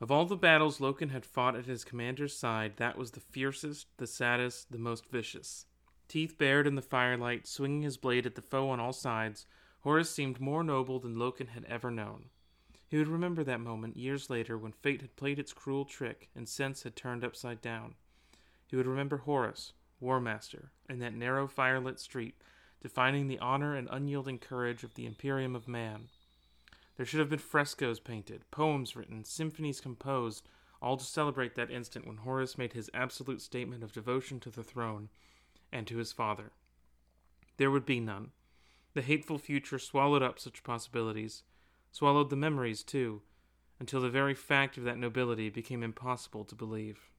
Of all the battles Loken had fought at his commander's side, that was the fiercest, the saddest, the most vicious. Teeth bared in the firelight, swinging his blade at the foe on all sides, Horus seemed more noble than Loken had ever known. He would remember that moment years later when fate had played its cruel trick and sense had turned upside down. He would remember Horus, War Master, in that narrow firelit street, defining the honor and unyielding courage of the Imperium of Man. There should have been frescoes painted, poems written, symphonies composed, all to celebrate that instant when Horus made his absolute statement of devotion to the throne and to his father. There would be none. The hateful future swallowed up such possibilities, swallowed the memories, too, until the very fact of that nobility became impossible to believe.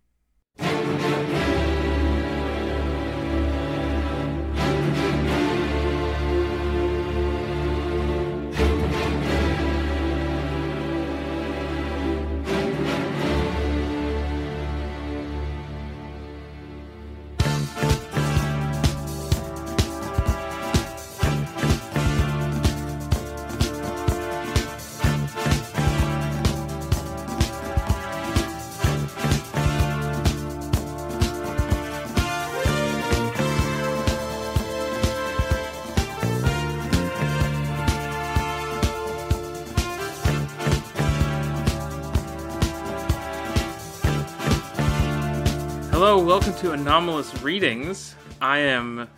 Welcome to Anomalous Readings. I am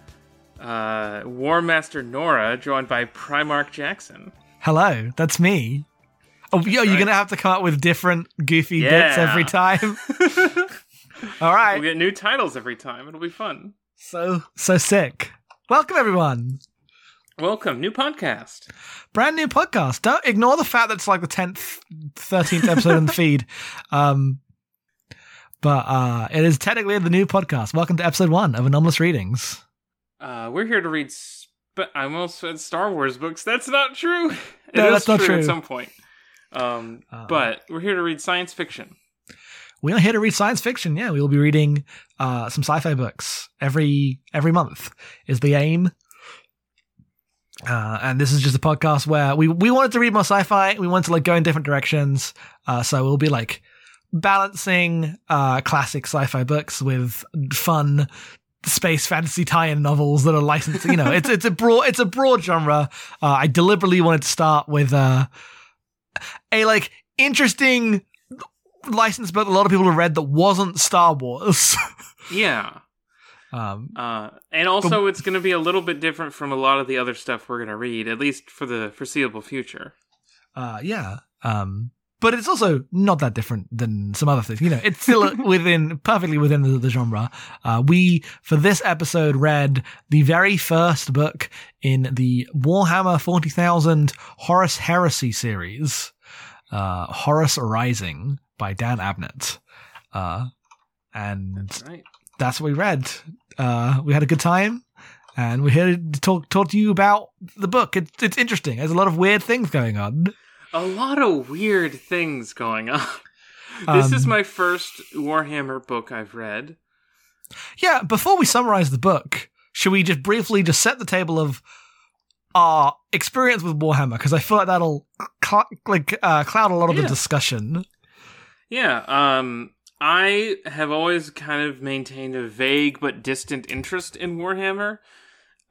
uh, War Master Nora, joined by Primarch Jackson. Hello, that's me. Oh, yo, you're right. gonna have to come up with different goofy bits every time. All right, We'll get new titles every time. It'll be fun. so so sick. Welcome everyone. Welcome, new podcast. Brand new podcast. Don't ignore the fact that it's like the tenth, thirteenth episode in the feed. Um, but uh, it is technically the new podcast. Welcome to episode one of Anomalous Readings. Uh, we're here to read. Sp- I almost said Star Wars books. That's not true. It No, that's not true At some point. Um, Uh, but we're here to read science fiction. We are here to read science fiction. Yeah, we will be reading uh, some sci-fi books every every month. Is the aim. Uh, and this is just a podcast where we we wanted to read more sci-fi. We wanted to like go in different directions. Uh, so we'll be like balancing uh, classic sci-fi books with fun space fantasy tie-in novels that are licensed. You know, it's it's a broad it's a broad genre. Uh, I deliberately wanted to start with uh, a like interesting licensed book that a lot of people have read that wasn't Star Wars. Yeah. um, Uh, and also, it's going to be a little bit different from a lot of the other stuff we're going to read, at least for the foreseeable future. uh, yeah. Um, but it's also not that different than some other things. You know, it's still within perfectly within the, the genre. Uh, we for this episode read the very first book in the Warhammer Forty Thousand Horus Heresy series, uh, Horus Rising by Dan Abnett. Uh, and Right. that's what we read. Uh, we had a good time, and we're here to talk talk to you about the book. It's it's interesting. There's a lot of weird things going on. A lot of weird things going on. this Um, is my first Warhammer book I've read. Yeah. Before we summarize the book, should we just briefly just set the table of our experience with Warhammer? Because I feel like that'll cl- like uh, cloud a lot of Yeah. the discussion. Yeah, um, I have always kind of maintained a vague but distant interest in Warhammer.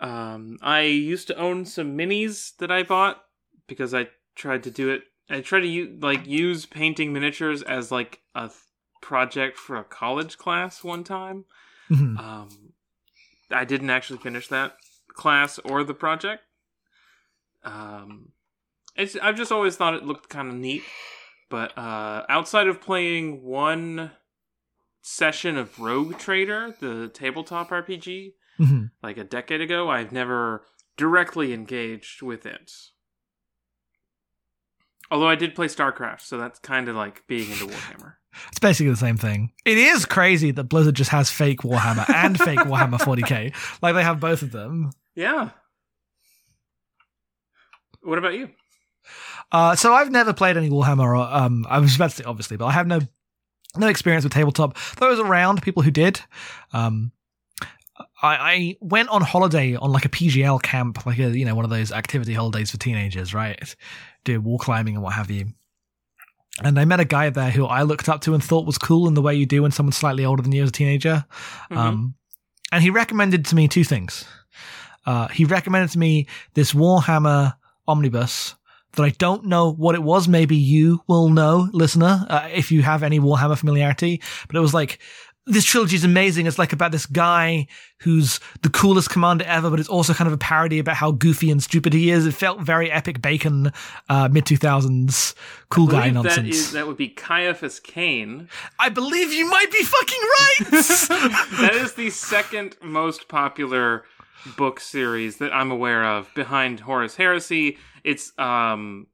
Um, I used to own some minis that I bought because I tried to do it. I tried to u- like use painting miniatures as like a th- project for a college class one time. Mhm. Um, I didn't actually finish that class or the project. Um, it's I've just always thought it looked kind of neat, but uh, outside of playing one session of Rogue Trader, the tabletop RPG, Mhm. like a decade ago, I've never directly engaged with it. Although I did play StarCraft, so that's kind of like being into Warhammer. It's basically the same thing. It is crazy that Blizzard just has fake Warhammer and fake Warhammer 40k. Like they have both of them. Yeah. What about you? Uh, so I've never played any Warhammer. Or, um, I was about to say obviously, but I have no no experience with tabletop. Those around people who did. Um, I, I went on holiday on like a PGL camp, like a you know one of those activity holidays for teenagers, right? Do wall climbing and what have you. and I met a guy there who I looked up to and thought was cool in the way you do when someone's slightly older than you as a teenager. Mm-hmm. Um, and he recommended to me two things. Uh, he recommended to me this Warhammer omnibus that I don't know what it was. Maybe you will know, listener, uh, if you have any Warhammer familiarity. But it was like this trilogy is amazing. It's like about this guy who's the coolest commander ever, but it's also kind of a parody about how goofy and stupid he is. It felt very epic bacon, uh, mid 2000s cool I guy nonsense. That, is, that would be Ciaphas Cain. I believe you might be fucking right. that is the second most popular book series that I'm aware of behind Horus Heresy. It's um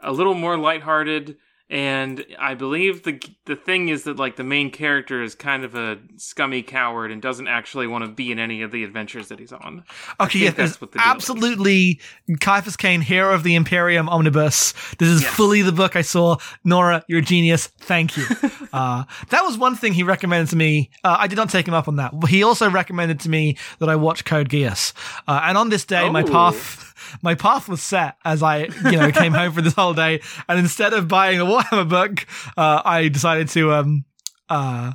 a little more lighthearted and I believe the the thing is that like the main character is kind of a scummy coward and doesn't actually want to be in any of the adventures that he's on. Okay, yeah, that's what the absolutely Ciaphas Cain, Hero of the Imperium Omnibus. This is Yes. fully the book I saw. Nora, you're a genius. Thank you. uh, that was one thing he recommended to me. Uh, I did not take him up on that. He also recommended to me that I watch Code Geass. Uh, and on this day, my Oh. path. My path was set as I, you know, came home for this whole day, and instead of buying a Warhammer book, uh, I decided to um, uh,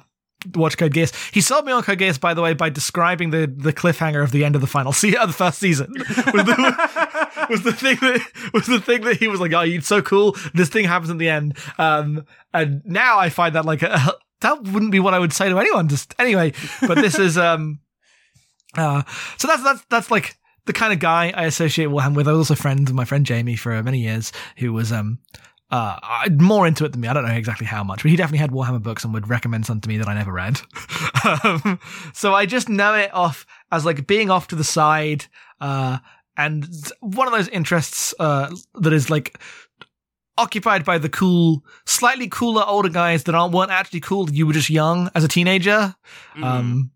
watch Code Geass. He sold me on Code Geass, by the way, by describing the, the cliffhanger of the end of the final the first season. Was the, was the thing that was the thing that he was like, "Oh, you're so cool." This thing happens at the end, um, and now I find that like that wouldn't be what I would say to anyone. Just anyway, but this is um, uh, so that's that's that's like the kind of guy I associate Warhammer with. I was also friends with my friend Jamie for many years, who was um uh more into it than me. I don't know exactly how much, but he definitely had Warhammer books and would recommend some to me that I never read. um, so I just know it off as like being off to the side, uh, and one of those interests uh that is like occupied by the cool, slightly cooler older guys that aren't weren't actually cool. You were just young as a teenager. Mhm. Um,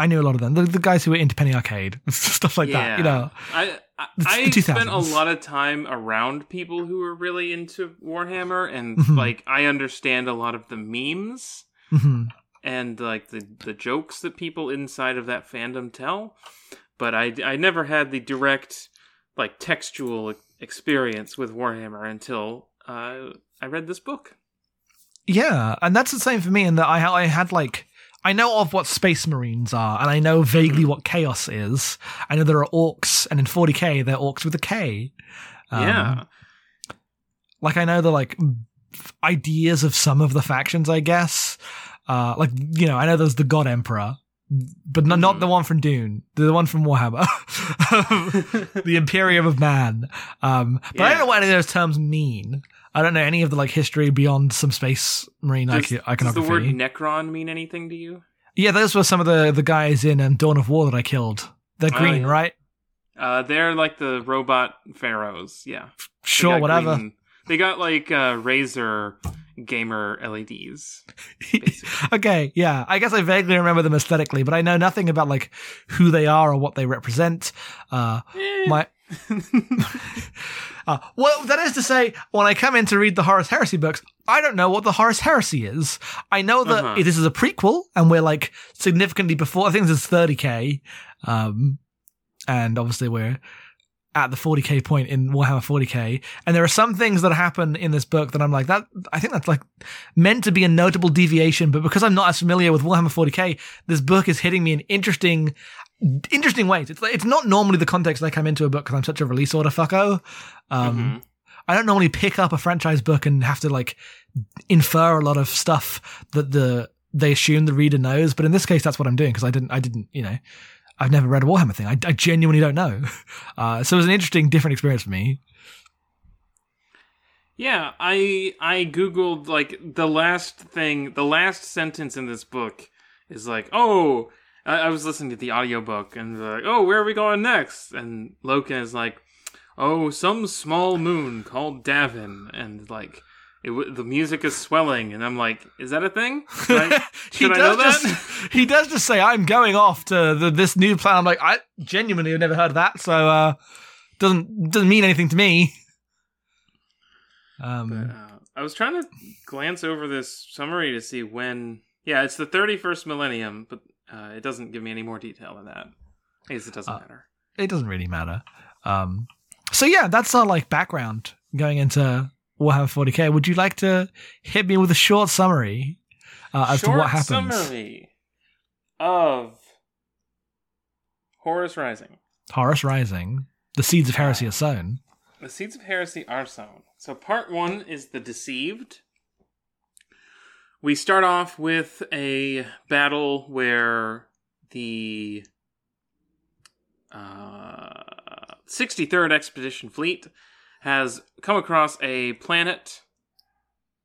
I knew a lot of them. The, the guys who were into Penny Arcade, stuff like that. You know, I I, I spent a lot of time around people who were really into Warhammer, and Mhm. like I understand a lot of the memes hmm and like the the jokes that people inside of that fandom tell, but I I never had the direct like textual experience with Warhammer until uh, I read this book. yeah, and that's the same for me. In that I I had like. I know of what space marines are, and I know vaguely what chaos is. I know there are orcs, and in 40k, they're orcs with a K. Um, yeah, like I know the like ideas of some of the factions, I guess. Uh, like you know, I know there's the God Emperor, but no, not Mhm. the one from Dune, the one from Warhammer, the Imperium of Man. Um, but I don't know what any of those terms mean. I don't know any of the like history beyond some space marine does, ico- does iconography. the word Necron mean anything to you? yeah, those were some of the the guys in um, Dawn of War that I killed. They're Oh, green, right? Uh, they're like the robot pharaohs. Yeah. Sure, whatever. green- they got like uh, Razer gamer LEDs. okay, yeah. I guess I vaguely remember them aesthetically, but I know nothing about like who they are or what they represent. Uh, Eh. my uh, well, that is to say, when I come in to read the Horus Heresy books, I don't know what the Horus Heresy is. I know that Uh-huh. this is a prequel, and we're like significantly before. I think this is 30k, um, and obviously we're at the 40k point in Warhammer 40k, and there are some things that happen in this book that I'm like that. I think that's like meant to be a notable deviation, but because I'm not as familiar with Warhammer 40k, this book is hitting me in interesting, interesting ways. It's like, it's not normally the context I come into a book because I'm such a release order fucko. Um, Mhm. I don't normally pick up a franchise book and have to like infer a lot of stuff that the they assume the reader knows. But in this case, that's what I'm doing because I didn't, I didn't, you know, I've never read a Warhammer thing. I, I genuinely don't know. Uh, so it was an interesting, different experience for me. Yeah, I I googled like the last thing, the last sentence in this book is like, oh, I, I was listening to the audiobook and they're like, oh, where are we going next? And Loken is like, oh, some small moon called Davin, and like. It, w- the music is swelling, and I'm like, "Is that a thing? He should I does know that?" just he does just say I'm going off to the, this new plan. I'm like I genuinely have never heard of that, so uh, doesn't doesn't mean anything to me. Um, But, uh, I was trying to glance over this summary to see when. Yeah, it's the 31st millennium, but uh, it doesn't give me any more detail than that. I guess it doesn't Uh, matter. it doesn't really matter. Um, so yeah, that's our like background going into Warhammer 40k. Would you like to hit me with a short summary uh, as Short to what happens? summary of Horus Rising. Horus Rising, the seeds of heresy are sown. The seeds of heresy are sown. So part one is the deceived. We start off with a battle where the uh, 63rd Expedition Fleet has come across a planet,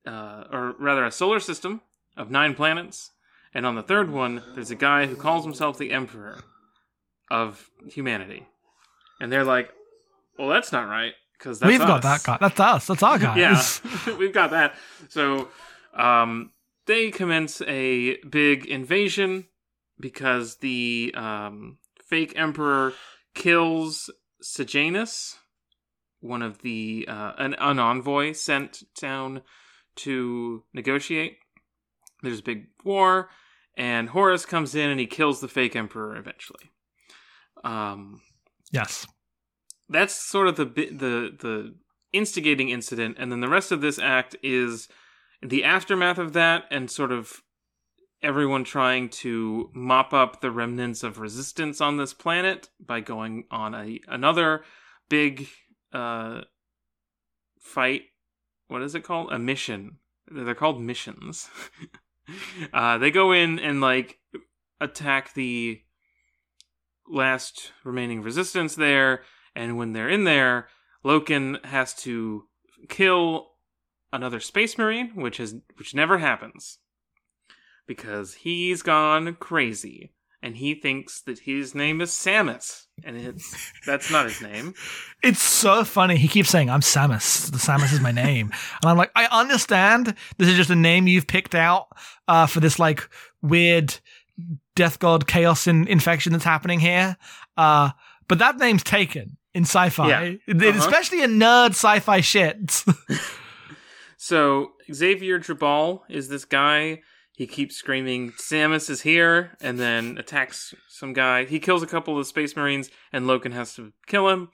uh, or rather a solar system of nine planets, and on the third one, there's a guy who calls himself the Emperor of humanity. And they're like, well, that's not right, because that's We've got that guy. That's us. That's our guy. Yeah, we've got that. So, um, they commence a big invasion because the um, fake emperor kills Sejanus, one of the uh, an, an envoy sent down to negotiate. There's a big war, and Horus comes in and he kills the fake emperor eventually. Um, Yes. that's sort of the the the instigating incident and then the rest of this act is the aftermath of that and sort of everyone trying to mop up the remnants of resistance on this planet by going on a another big uh fight. What is it called? A mission. They're called missions. Uh they go in and like attack the last remaining resistance there. And when they're in there, Loken has to kill another space marine, which is which never happens. Because he's gone crazy. And he thinks that his name is Samus. And it's that's not his name. It's so funny. He keeps saying, I'm Samus. The Samus is my name. And I'm like, I understand this is just a name you've picked out uh, for this like weird death god chaos in- infection that's happening here. Uh, but that name's taken in sci-fi, Yeah. Uh-huh. especially in nerd sci-fi shit. So Xavyer Jubal is this guy. He keeps screaming, Samus is here, and then attacks some guy. He kills a couple of space marines, and Loken has to kill him.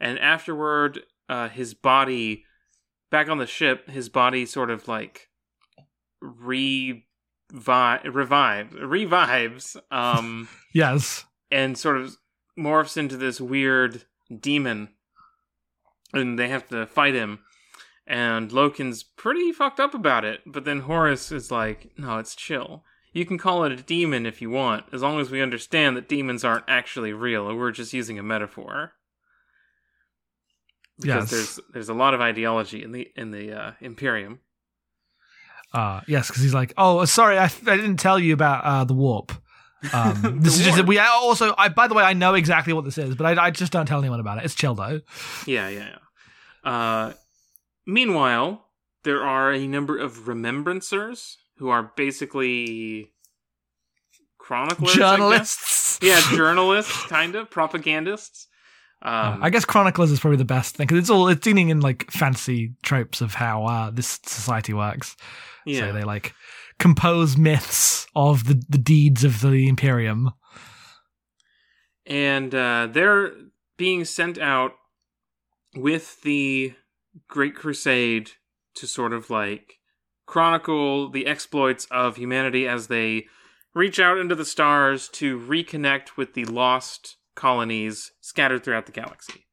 And afterward, uh, his body, back on the ship, his body sort of like revi- revives, revives, um, yes. and sort of morphs into this weird demon. And they have to fight him and Loken's pretty fucked up about it. But then Horus is like, "No, it's chill. You can call it a demon if you want, as long as we understand that demons aren't actually real, and we're just using a metaphor." Yes. Because there's there's a lot of ideology in the in the uh, Imperium. Uh, yes, because he's like, oh, sorry, I, I didn't tell you about uh, the warp. Um, this is just we also. I by the way, I know exactly what this is, but I, I just don't tell anyone about it. It's chill though. Yeah, yeah, yeah. Uh, meanwhile, there are a number of remembrancers who are basically chroniclers. Journalists. yeah, journalists, kind of propagandists. Um, I guess Chroniclers is probably the best thing because it's all it's dealing in like fancy tropes of how uh, this society works. yeah, So they like compose myths of the, the deeds of the Imperium. and uh, they're being sent out with the Great Crusade to sort of like chronicle the exploits of humanity as they reach out into the stars to reconnect with the lost colonies scattered throughout the galaxy.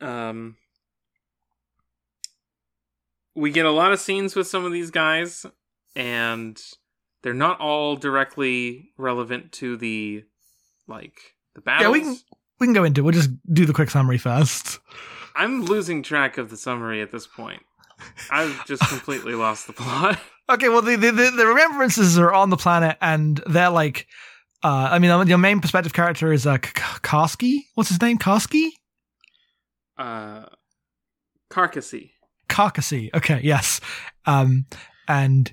Um, we get a lot of scenes with some of these guys, and they're not all directly relevant to the like the battles. Yeah, we can we can go into it. We'll just do the quick summary first. I'm losing track of the summary at this point. I've just completely lost the plot. Okay, well the the, the, remembrances are on the planet and they're like uh I mean your main perspective character is uh K- Karski? What's his name? Karski? Uh, Karkasy. Karkasy. Okay, yes. Um and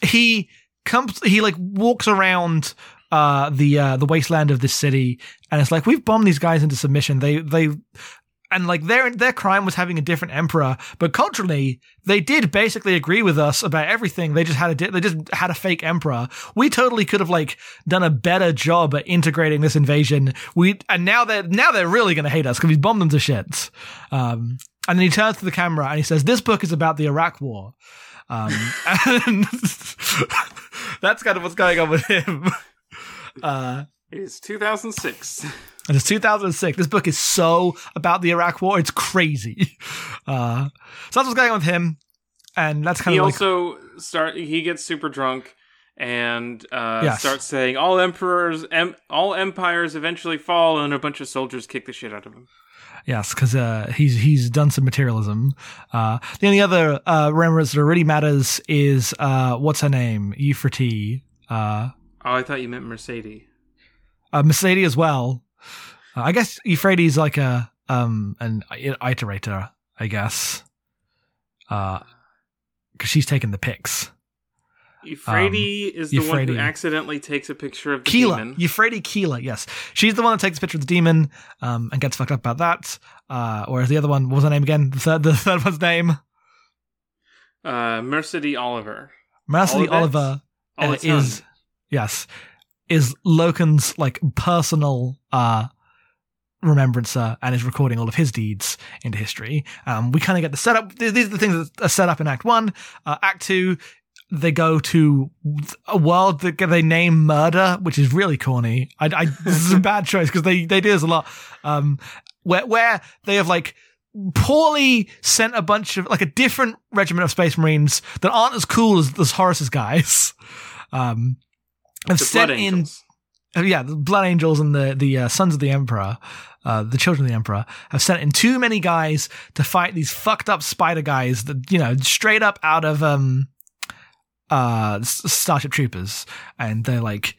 he comes he like walks around uh the uh the wasteland of this city and it's like we've bombed these guys into submission. They they and like their their crime was having a different emperor, but culturally they did basically agree with us about everything. They just had a di- they just had a fake emperor. We totally could have like done a better job at integrating this invasion. We and now they're now they're really gonna hate us because we bombed them to shit. Um, and then he turns to the camera and he says, "This book is about the Iraq War." Um, and that's kind of what's going on with him. Uh, It's 2006. And it's 2006. This book is so about the Iraq War. It's crazy. Uh, so that's what's going on with him. And that's kind he of like, also start. He gets super drunk and uh, Yes. starts saying, "All emperors, em- all empires eventually fall," and a bunch of soldiers kick the shit out of him. yes, because uh, he's he's done some materialism. Uh, the only other uh, remembrance that really matters is uh, what's her name? Euphrates. Uh, Oh, I thought you meant Mercedes. uh, Mercedes as well. Uh, I guess Euphrates is like a um an iterator, I guess. Uh, because she's taking the pics. Euphrates is the one who accidentally takes a picture of the Keela, demon. Euphrates Keeler, yes, she's the one that takes a picture of the demon, um, and gets fucked up about that. Uh, whereas the other one, what was her name again? The third, the third one's name, Uh, Mercedes Oliver. Mercy Oliver, uh, is yes, is Loken's like personal uh remembrancer and is recording all of his deeds into history. Um, we kind of get the setup. These are the things that are set up in Act One. Uh, Act Two, they go to a world that they name Murder, which is really corny. I, I this is a bad choice because they they do this a lot. Um, where where they have like poorly sent a bunch of like a different regiment of space marines that aren't as cool as, as Horus's guys. Um, have The sent Blood in uh, yeah, the Blood Angels and the the uh, Sons of the Emperor, uh, the Children of the Emperor, have sent in too many guys to fight these fucked up spider guys that you know straight up out of um uh Starship Troopers, and they're like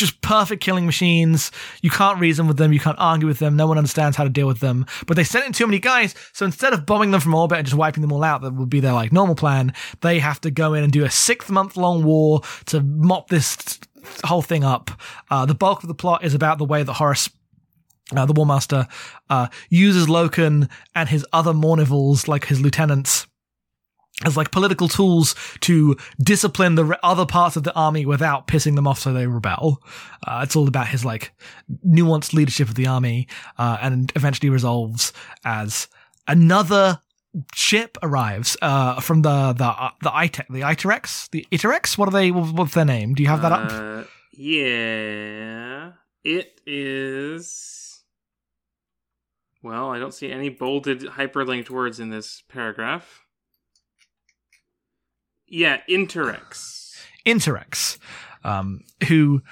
just perfect killing machines. You can't reason with them, you can't argue with them. No one understands how to deal with them. But they sent in too many guys, so instead of bombing them from orbit and just wiping them all out, that would be their like normal plan. They have to go in and do a six month long war to mop this whole thing up. Uh, the bulk of the plot is about the way that Horus. Uh, the War Master uh, uses Loken and his other Mournivals, like his lieutenants, as like political tools to discipline the other parts of the army without pissing them off so they rebel. Uh, it's all about his like nuanced leadership of the army, uh, and eventually resolves as another ship arrives uh, from the the uh, the Ite- the Iterex the Iterex. What are they? What's their name? Do you have that up? Uh, yeah, it is. Well, I don't see any bolded hyperlinked words in this paragraph. Yeah, Interex. Interex, um, who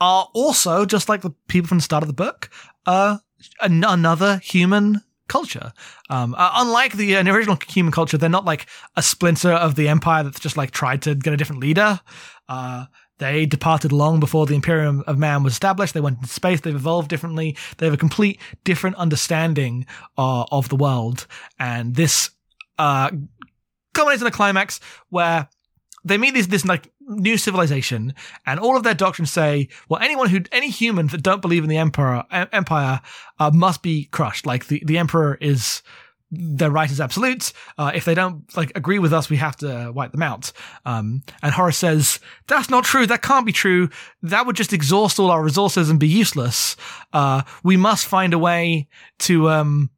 are also just like the people from the start of the book, uh, an- another human culture. Um, uh, unlike the uh, original human culture, they're not like a splinter of the empire that's just like tried to get a different leader. Uh, they departed long before the Imperium of Man was established. They went into space. They've evolved differently. They have a complete different understanding uh, of the world. And this uh, culminates in a climax where they meet this this like new civilization, and all of their doctrines say, well, anyone who any human that don't believe in the emperor em- empire uh, must be crushed. Like the the emperor is their right is absolute. Uh, if they don't like agree with us, we have to wipe them out. Um, and Horus says that's not true. That can't be true. That would just exhaust all our resources and be useless. Uh, we must find a way to um,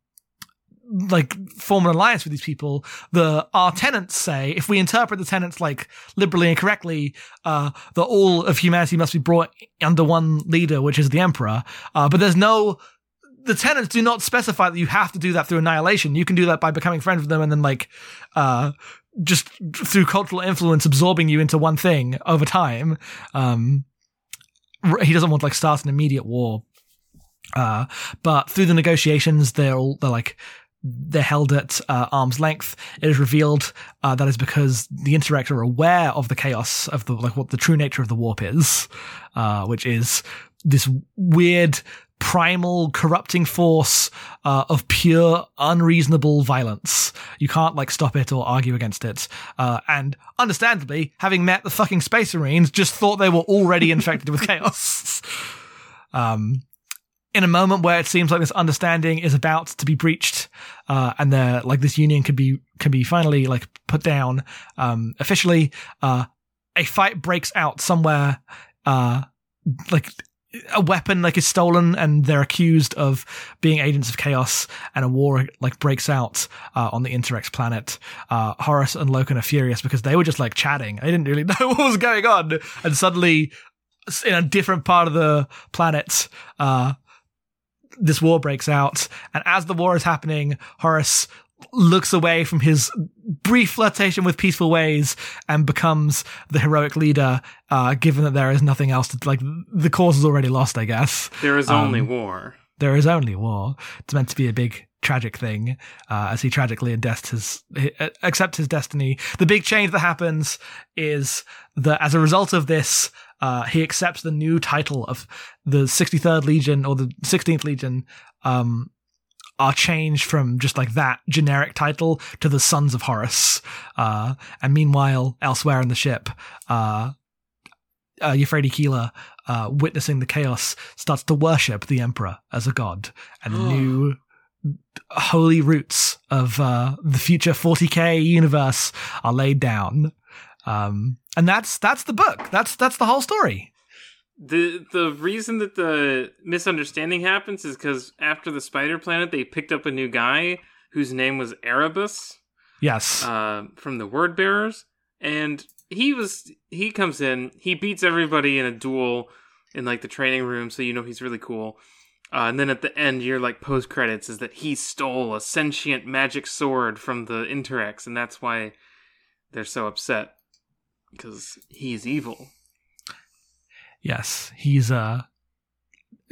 like form an alliance with these people. The our tenants say if we interpret the tenants like liberally and correctly, uh, that all of humanity must be brought under one leader, which is the emperor. Uh, but there's no the tenants do not specify that you have to do that through annihilation. You can do that by becoming friends with them and then like uh just through cultural influence absorbing you into one thing over time. Um he doesn't want like start an immediate war. Uh but through the negotiations they're all they're like they're held at uh, arm's length. It is revealed uh, that is because the Interex are aware of the chaos of the like what the true nature of the warp is, uh, which is this weird primal corrupting force uh, of pure unreasonable violence. You can't like stop it or argue against it. Uh, and understandably, having met the fucking space marines, just thought they were already infected with chaos. Um, in a moment where it seems like this understanding is about to be breached, uh, and the like this union can be can be finally like put down um, officially, uh, a fight breaks out somewhere, uh, like a weapon like is stolen and they're accused of being agents of chaos and a war like breaks out uh, on the Interex planet. Uh, Horus and Loken are furious because they were just like chatting. They didn't really know what was going on. And suddenly in a different part of the planet, uh, this war breaks out. And as the war is happening, Horus looks away from his brief flirtation with peaceful ways and becomes the heroic leader, uh, given that there is nothing else to, like, the cause is already lost, I guess. There is Um, only war. There is only war. It's meant to be a big tragic thing, uh, as he tragically his, uh, accepts his destiny. The big change that happens is that as a result of this, uh, he accepts the new title of the 63rd Legion or the 16th Legion, um, are changed from just like that generic title to the Sons of Horus. Uh, and meanwhile, elsewhere in the ship, uh, uh, Euphrates Keeler, uh, witnessing the chaos, starts to worship the Emperor as a god, and new holy roots of uh, the future 40k universe are laid down. Um, and that's that's the book. That's that's the whole story. The the reason that the misunderstanding happens is because after the spider planet, they picked up a new guy whose name was Erebus Yes. uh, from the Word Bearers, and he was he comes in, he beats everybody in a duel in like the training room, so you know he's really cool. Uh, and then at the end, your like post credits is that he stole a sentient magic sword from the Interex, and that's why they're so upset because he's evil. Yes, he's uh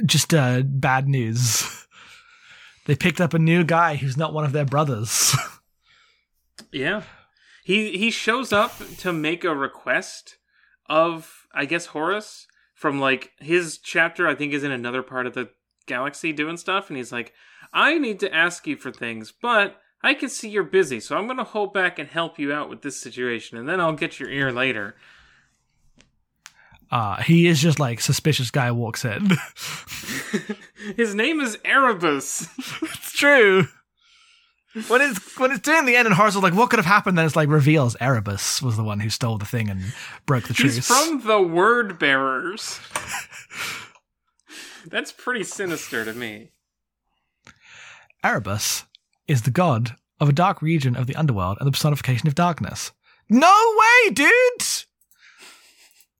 just uh bad news. they picked up a new guy who's not one of their brothers. Yeah. He he shows up to make a request of I guess Horus from like his chapter I think is in another part of the galaxy doing stuff and he's like I need to ask you for things but I can see you're busy so I'm going to hold back and help you out with this situation and then I'll get your ear later. uh he is just like suspicious guy walks in. his name is Erebus. it's true. When it's when it's doing the end and Horus is like, what could have happened? Then it's like reveals Erebus was the one who stole the thing and broke the truce. He's from the Word Bearers. That's pretty sinister to me. Erebus is the god of a dark region of the underworld and the personification of darkness. No way, dude!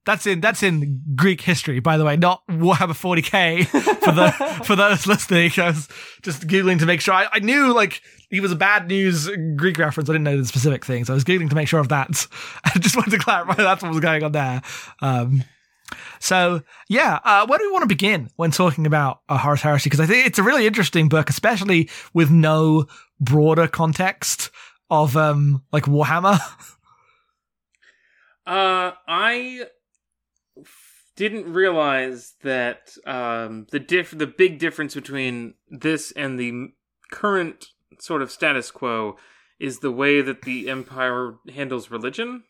That's in that's in Greek history, by the way, not Warhammer 40k for the for those listening. I was just googling to make sure. I, I knew like he was a bad news Greek reference. I didn't know the specific thing, so I was googling to make sure of that. I just wanted to clarify that's what was going on there. Um, so yeah, uh, where do we want to begin when talking about uh, Horus Heresy? Because I think it's a really interesting book, especially with no broader context of um like Warhammer. Uh, I f- didn't realize that um, the diff- the big difference between this and the current sort of status quo is the way that the empire handles religion.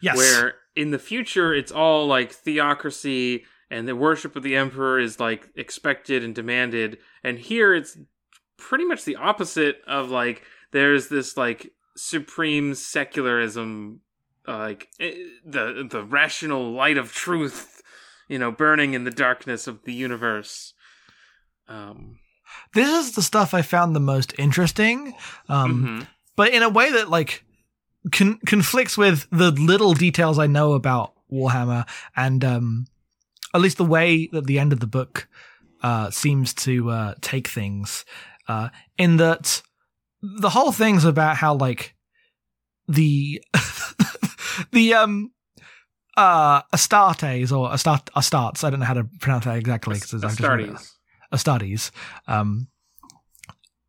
yes, Where in the future it's all like theocracy and the worship of the emperor is like expected and demanded, and here it's pretty much the opposite of like there's this like supreme secularism uh, like eh, the the rational light of truth you know burning in the darkness of the universe um this is the stuff I found the most interesting. Um, mhm. but in a way that like con- conflicts with the little details I know about Warhammer and um, at least the way that the end of the book uh, seems to uh, take things. Uh, in that the whole thing's about how like the the um uh Astartes or Astart Astartes I don't know how to pronounce that exactly because I've just read. Astartes. Astartes, um,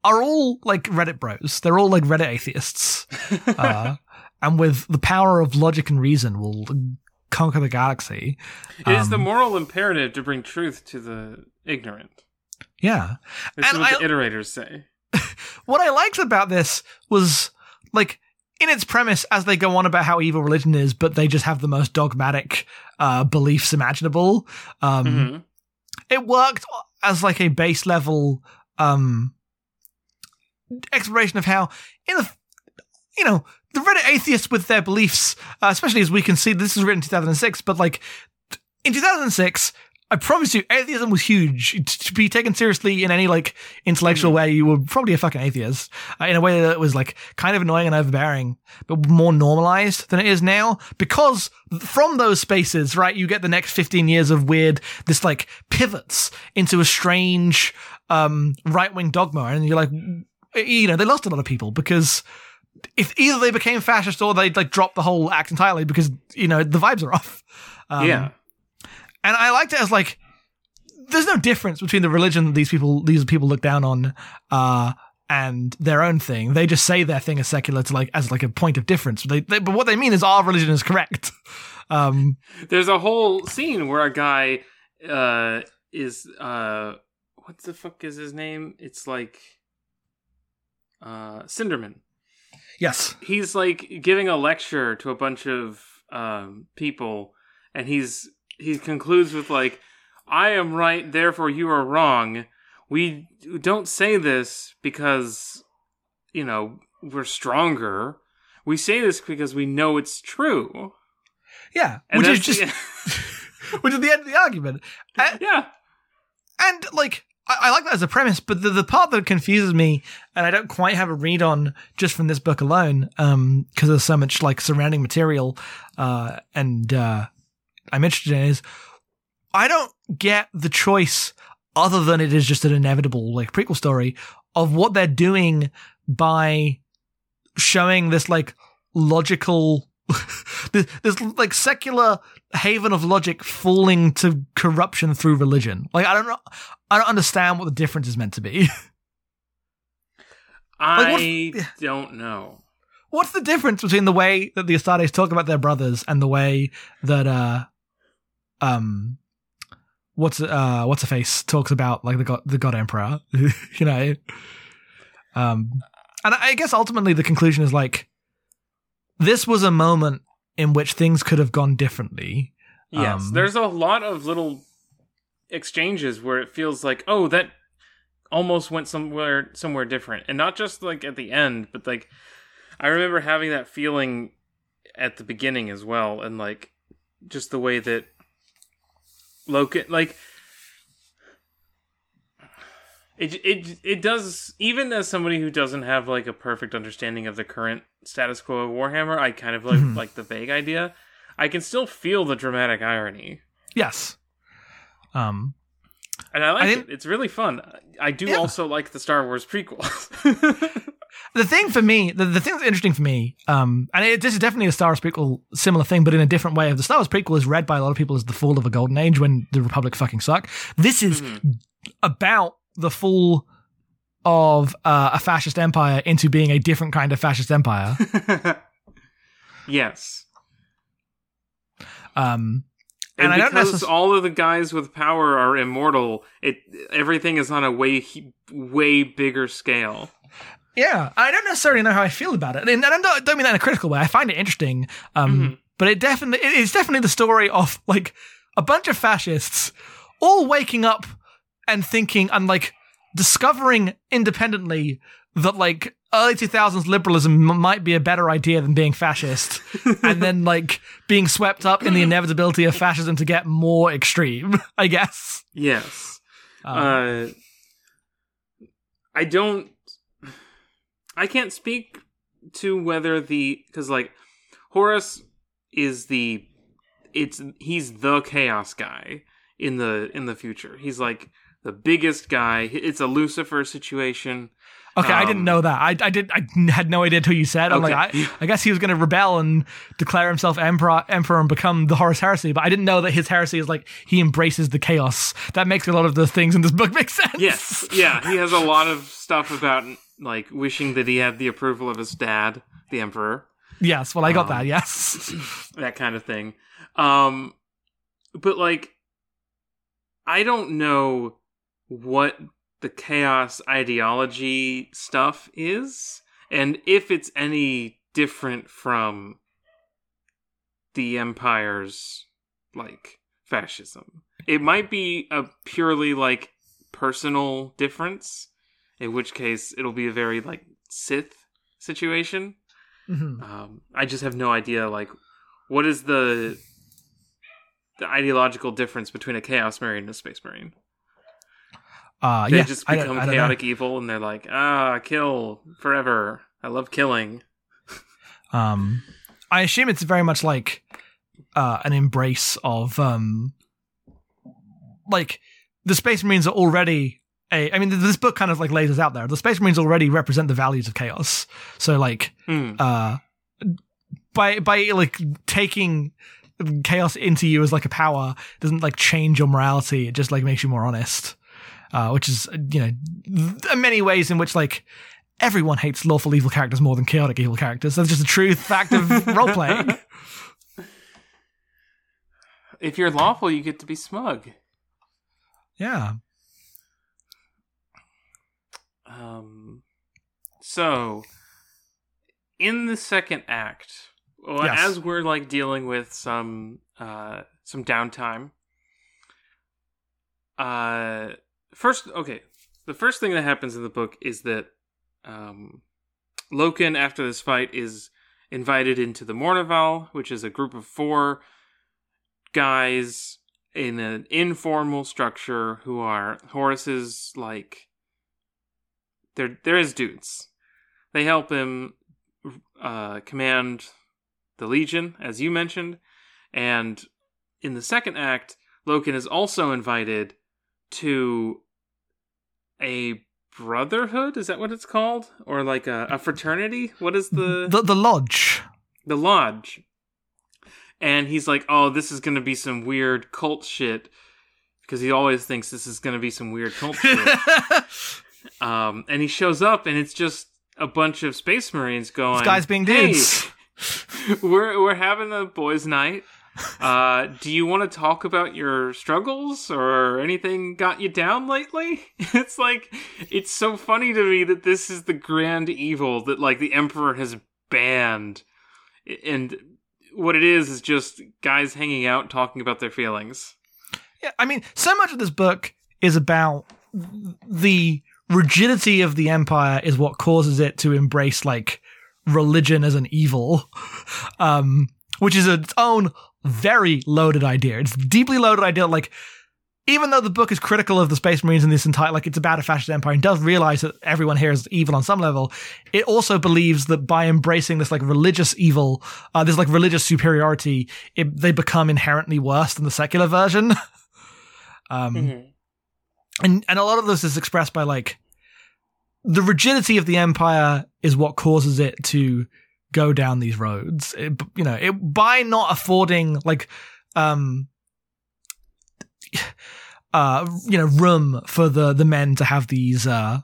are all like Reddit bros. They're all like Reddit atheists. Uh, and with the power of logic and reason, will conquer the galaxy. it is the um, moral imperative to bring truth to the ignorant Yeah. this is what I- the iterators say What I liked about this was like in its premise as they go on about how evil religion is, but they just have the most dogmatic uh, beliefs imaginable. Um, Mhm. it worked as like a base level um exploration of how in the you know the reddit atheists with their beliefs uh, especially as we can see this was written in 2006 but like in 2006 I promise you, atheism was huge. To be taken seriously in any like intellectual way, you were probably a fucking atheist. Uh, in a way that was like kind of annoying and overbearing, but more normalized than it is now. Because from those spaces, right, you get the next 15 years of weird, this like pivots into a strange, um, right wing dogma. And you're like, you know, they lost a lot of people because if either they became fascist or they like dropped the whole act entirely because, you know, the vibes are off. Um, yeah. and I liked it as like there's no difference between the religion these people these people look down on uh and their own thing. They just say their thing is secular to like as like a point of difference. They, they, but what they mean is our religion is correct. Um, There's a whole scene where a guy uh is uh what the fuck is his name? It's like uh Sindermann. Yes. He's like giving a lecture to a bunch of um people and he's he concludes with like I am right therefore you are wrong. We don't say this because you know, we're stronger. We say this because we know it's true. Yeah, And which is just which is the end of the argument. And, yeah. and like I, I like that as a premise, but the, the part that confuses me and I don't quite have a read on just from this book alone, um, because there's so much like surrounding material, uh, and uh, I'm interested in is I don't get the choice other than it is just an inevitable like prequel story of what they're doing by showing this like logical this, this like secular haven of logic falling to corruption through religion. Like i don't know i don't understand what the difference is meant to be. I don't know. what's the difference between the way that the Astartes talk about their brothers and the way that uh um what's uh what's a face talks about like the god the god emperor you know? Um and I guess ultimately the conclusion is like this was a moment in which things could have gone differently. Yes, Um, there's a lot of little exchanges where it feels like, oh, that almost went somewhere somewhere different, and not just like at the end, but like I remember having that feeling at the beginning as well, and like just the way that Loki, like it it it does even as somebody who doesn't have like a perfect understanding of the current status quo of Warhammer, I kind of like Mhm. like the vague idea. I can still feel the dramatic irony, yes um and I like I it. It's really fun. I do Yeah. also like the Star Wars prequels. the thing for me, the, the thing that's interesting for me, um, and it, this is definitely a Star Wars prequel, similar thing, but in a different way. The Star Wars prequel is read by a lot of people as the fall of a golden age when the Republic fucking suck. This is Mhm. about the fall of uh, a fascist empire into being a different kind of fascist empire. yes, Um, and, And I don't because necess- all of the guys with power are immortal, it everything is on a way way bigger scale. yeah, I don't necessarily know how I feel about it, and I don't, don't mean that in a critical way. I find it interesting, um, Mhm. but it definitely it's definitely the story of like a bunch of fascists all waking up and thinking and like discovering independently that like early 2000s liberalism m- might be a better idea than being fascist and then like being swept up in the inevitability of fascism to get more extreme i guess Yes. Um, uh, I don't. I can't speak to whether the because like Horus is the it's he's the chaos guy in the in the future. He's like the biggest guy. It's a Lucifer situation. okay i didn't um, know that i, I did i had no idea until you said i'm Okay. like I, I guess he was going to rebel and declare himself emperor emperor and become the horus heresy but i didn't know that his heresy is like he embraces the chaos that makes a lot of the things in this book make sense Yes, yeah, he has a lot of stuff about like wishing that he had the approval of his dad, the emperor. yes well i got Um, that yes that kind of thing. Um, but like, I don't know what the chaos ideology stuff is, and if it's any different from the empire's like fascism. It might be a purely like personal difference, in which case it'll be a very like Sith situation. Mhm. Um, I just have no idea, like, what is the the ideological difference between a chaos marine and a space marine. Uh, They yeah, just become I don't know. chaotic evil, and they're like, ah, kill forever. I love killing. Um, I assume it's very much like uh, an embrace of um, like the Space Marines are already a. I mean, this book kind of like lays this out there. The Space Marines already represent the values of chaos. So like, Hmm. uh, by by like taking chaos into you as like a power doesn't like change your morality. It just like makes you more honest. Uh, which is you know th- many ways in which like everyone hates lawful evil characters more than chaotic evil characters. That's just a true fact of role playing. If you're lawful, you get to be smug. Yeah. Um, so in the second act, well, Yes. as we're like dealing with some uh some downtime, uh, first, okay, the first thing that happens in the book is that um, Loken, after this fight, is invited into the Mournival, which is a group of four guys in an informal structure who are Horus's like they're they're his dudes. They help him uh, command the Legion, as you mentioned, and in the second act, Loken is also invited to a brotherhood. Is that what it's called, or like a, a fraternity? What is the The the lodge. the lodge? And he's like, "Oh, this is gonna be some weird cult shit," because he always thinks this is gonna be some weird cult shit. Um, and he shows up, and it's just a bunch of space marines going. These guys being "Hey, dudes. we're we're having a boys' night. Uh, do you want to talk about your struggles or anything got you down lately? It's like it's so funny to me that this is the grand evil that like the emperor has banned, and what it is is just guys hanging out talking about their feelings. Yeah, I mean, so much of this book is about the rigidity of the empire is what causes it to embrace like religion as an evil, um, which is its own very loaded idea. It's a deeply loaded idea. Like, even though the book is critical of the Space Marines in this entire, like, it's about a fascist empire and does realize that everyone here is evil on some level, it also believes that by embracing this, like, religious evil, uh, this, like, religious superiority, it, they become inherently worse than the secular version. um, and and a lot of this is expressed by like the rigidity of the empire is what causes it to go down these roads It- you know it by not affording like um uh you know room for the the men to have these uh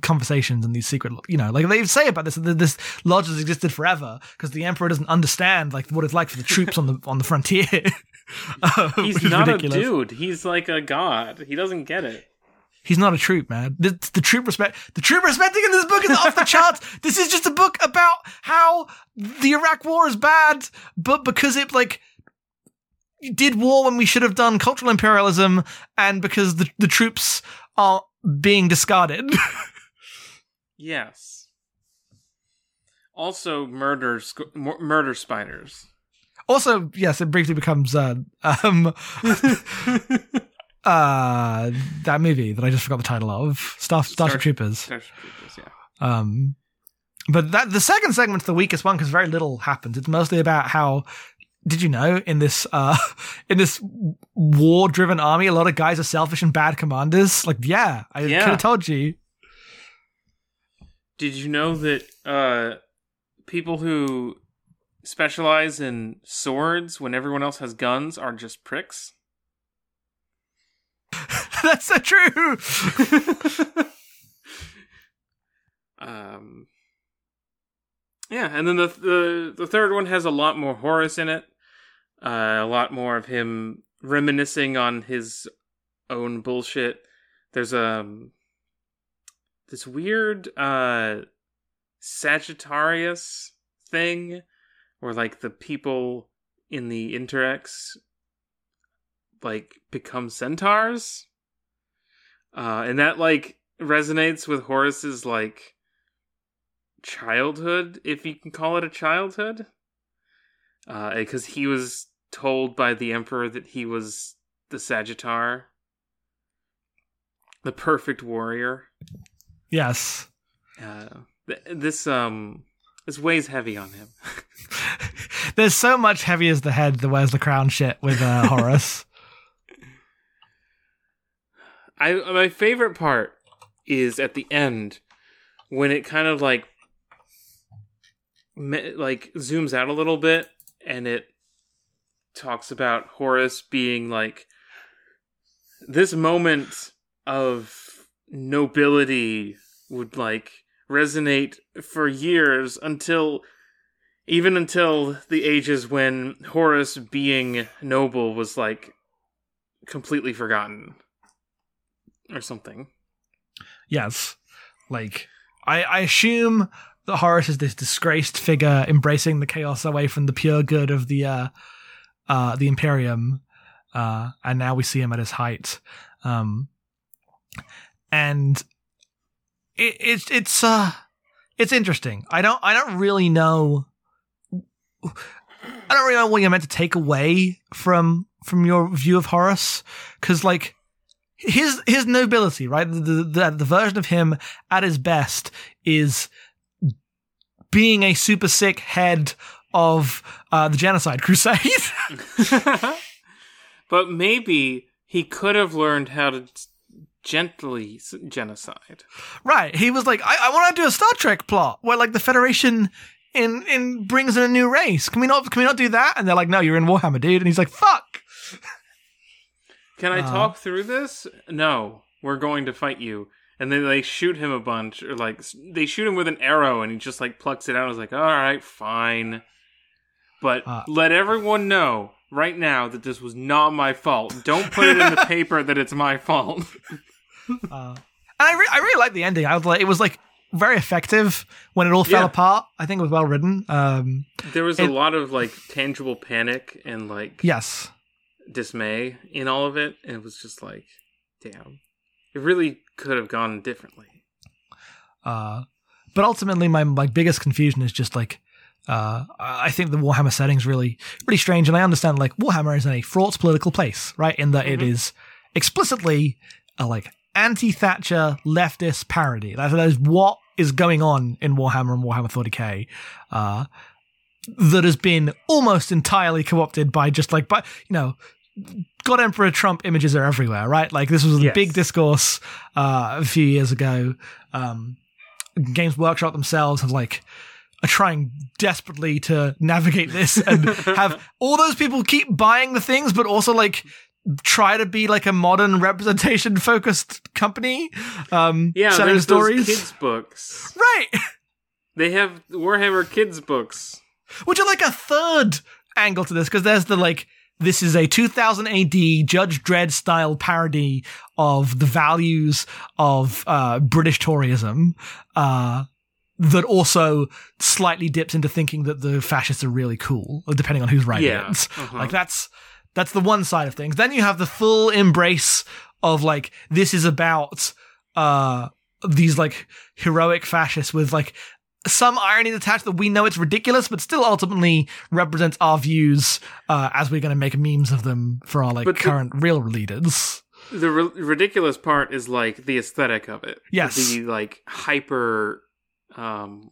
conversations and these secret you know like they say about this that this lodge has existed forever because the emperor doesn't understand like what it's like for the troops on the on the frontier He's not ridiculous. a dude. He's like a god. He doesn't get it. He's not a troop, man. The, the troop respect, the troop respecting in this book is off the charts. This is just a book about how the Iraq War is bad, but because it like did war when we should have done cultural imperialism, and because the the troops are being discarded. Yes. Also, murder sc- mur- murder spiders. also, yes, it briefly becomes uh, um uh that movie that I just forgot the title of, Star Starship Star- Troopers. Starship Troopers, yeah. Um, but that the second segment's the weakest one because very little happens. It's mostly about how. Did you know in this uh in this war-driven army, a lot of guys are selfish and bad commanders? Like, yeah, I Yeah. could have told you. Did you know that uh, people who specialize in swords when everyone else has guns are just pricks? That's so true. um, yeah, and then the the the third one has a lot more Horus in it. Uh, a lot more of him reminiscing on his own bullshit. There's um this weird uh Sagittarius thing where like the people in the Interex like become centaurs. Uh and that like resonates with Horus's like childhood, if you can call it a childhood. Uh because he was told by the emperor that he was the Sagittar, the perfect warrior. Yes. Uh, th- this um this weighs heavy on him. There's so much heavy as the head that wears the crown shit with uh, Horus. I my favorite part is at the end when it kind of like me- like zooms out a little bit and it talks about Horus being like this moment of nobility would like resonate for years until even until the ages when Horus being noble was like completely forgotten or something. Yes. Like, I, I assume that Horus is this disgraced figure embracing the chaos away from the pure good of the uh, uh, the Imperium, uh, and now we see him at his height. Um, and it, it's it's uh it's interesting. I don't I don't really know. I don't really know what you're meant to take away from from your view of Horus, because like his his nobility, right? The, the the version of him at his best is being a super sick head of uh, the genocide crusade. but maybe he could have learned how to gently genocide. right. He was like, I, I want to do a Star Trek plot where like the Federation in in brings in a new race. Can we not can we not do that? And they're like, No, you're in Warhammer, dude. And he's like, Fuck. Can I Uh. talk through this? No, we're going to fight you. And then they shoot him a bunch, or like they shoot him with an arrow, and he just like plucks it out. I was like, all right, fine. But Uh. let everyone know right now that this was not my fault. Don't put it in the paper that it's my fault. Uh, and I, re- I really like the ending. I was like, it was like very effective when it all fell Yeah. apart. I think it was well written. Um, there was It- a lot of like tangible panic and like yes. Dismay in all of it. And it was just like, damn, it really could have gone differently. Uh, but ultimately, my my biggest confusion is just like, uh, I think the Warhammer setting's really really strange, and I understand like Warhammer is in a fraught political place, right? In that it Mhm. is explicitly a like anti-Thatcher leftist parody. That, that is what is going on in Warhammer and Warhammer 40k. Uh, that has been almost entirely co-opted by just like, but you know, God Emperor Trump images are everywhere, right? Like this was a Yes. big discourse uh, a few years ago. Um, Games Workshop themselves have like are trying desperately to navigate this and have all those people keep buying the things, but also like try to be like a modern representation focused company. Um, Yeah, selling there's stories, those kids books. right? They have Warhammer kids books. Which you like a third angle to this because there's the like this is a 2000 AD Judge Dredd style parody of the values of uh, British Toryism. Uh, that also slightly dips into thinking that the fascists are really cool, depending on who's writing Yeah, it. uh-huh. Like that's that's the one side of things. Then you have the full embrace of like this is about uh these like heroic fascists with like some irony attached that we know it's ridiculous, but still ultimately represents our views uh, as we're going to make memes of them for our like But the- current real leaders. The ri- ridiculous part is like the aesthetic of it. Yes. The like hyper, um,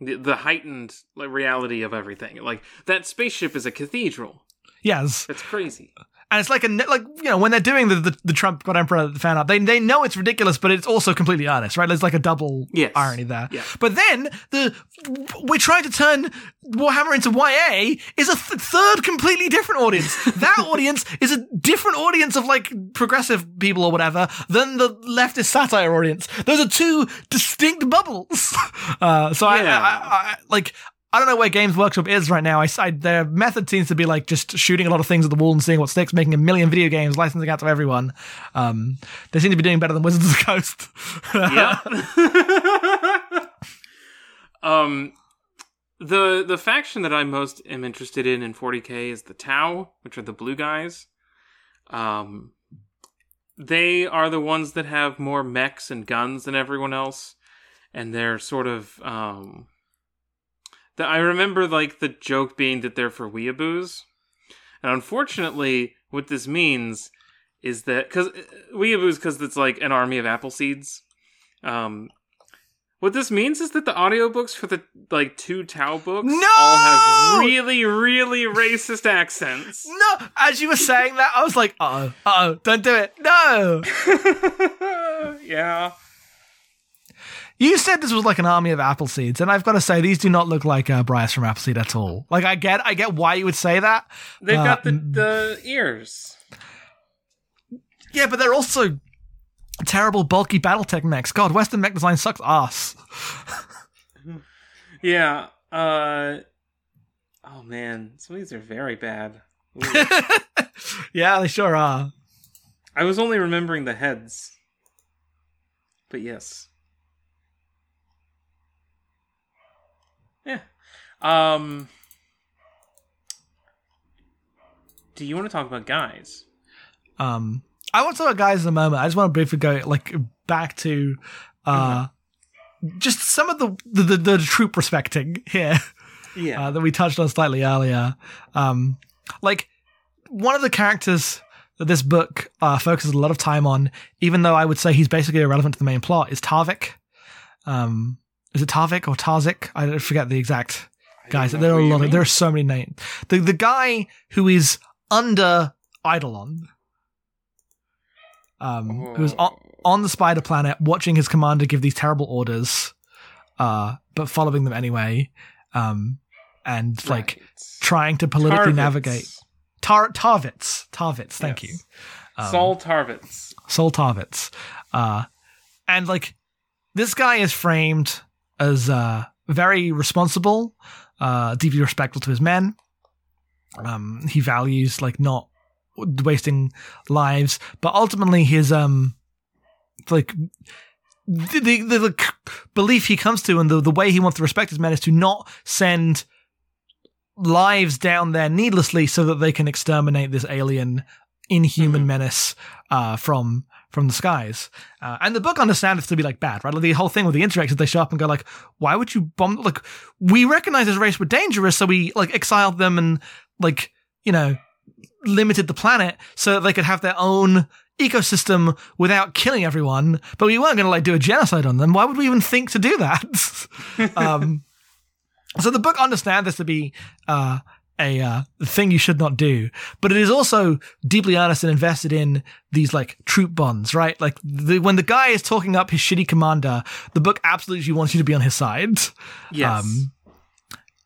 the, the heightened like, reality of everything. Like that spaceship is a cathedral. Yes, it's crazy. And it's like a like you know when they're doing the the, the Trump God Emperor fan art, they they know it's ridiculous, but it's also completely honest, right? There's like a double Yes. irony there. Yeah. But then the we're trying to turn Warhammer into YA is a th- third completely different audience. that audience is a different audience of like progressive people or whatever than the leftist satire audience. Those are two distinct bubbles. Uh, so Yeah. I, I, I like. I don't know where Games Workshop is right now. I, I, their method seems to be like just shooting a lot of things at the wall and seeing what sticks, making a million video games, licensing out to everyone. Um, they seem to be doing better than Wizards of the Coast. yeah. um, the the faction that I most am interested in in 40k is the Tau, which are the blue guys. Um, they are the ones that have more mechs and guns than everyone else, and they're sort of um. The, I remember like the joke being that they're for weeaboos, And unfortunately, what this means is that because weeaboos because it's like an army of apple seeds. Um, what this means is that the audiobooks for the like two Tau books No! all have really, really racist accents. No, as you were saying that, I was like, uh oh, uh oh, don't do it. No. yeah. You said this was like an army of apple seeds, and I've got to say these do not look like uh, Bryce from Appleseed at all. Like I get, I get why you would say that. They've Uh, got the, the ears. Yeah, but they're also terrible, bulky BattleTech mechs. God, Western mech design sucks ass. Yeah. Uh oh man, some of these are very bad. Yeah, they sure are. I was only remembering the heads. But yes. Yeah. Um Do you want to talk about guys? Um, I want to talk about guys in a moment. I just want to briefly go like back to uh, just some of the the, the, the troop respecting here. Yeah. uh, that we touched on slightly earlier. Um, like one of the characters that this book uh, focuses a lot of time on, even though I would say he's basically irrelevant to the main plot, is Tarvik. Um, is it Tarvik or Tarzik? I forget the exact guys. There are a lot. Of, there are so many names. The the guy who is under Eidolon, um, who's on, on the spider planet, watching his commander give these terrible orders, uh, but following them anyway. Um, and like trying to politically Tarvitz. navigate. Tar Tarvitz. Tarvitz, thank Yes. you. Um, Saul Tarvitz. Saul Tarvitz. Uh, and like this guy is framed as uh, very responsible, uh, deeply respectful to his men. Um, he values like not wasting lives, but ultimately his um, like the the, the, belief he comes to and the, the way he wants to respect his men is to not send lives down there needlessly so that they can exterminate this alien inhuman Mhm. menace uh, from from the skies. Uh, and the book understands to be like bad, right? Like the whole thing with the Interex, they show up and go like, "Why would you bomb?" Like we recognize this race were dangerous, so we like exiled them and like you know limited the planet so that they could have their own ecosystem without killing everyone. But we weren't going to like do a genocide on them. Why would we even think to do that? um, so the book understands this to be uh, a uh, thing you should not do, but it is also deeply earnest and invested in these like troop bonds, right? Like the, when the guy is talking up his shitty commander, the book absolutely wants you to be on his side. Yes. Um,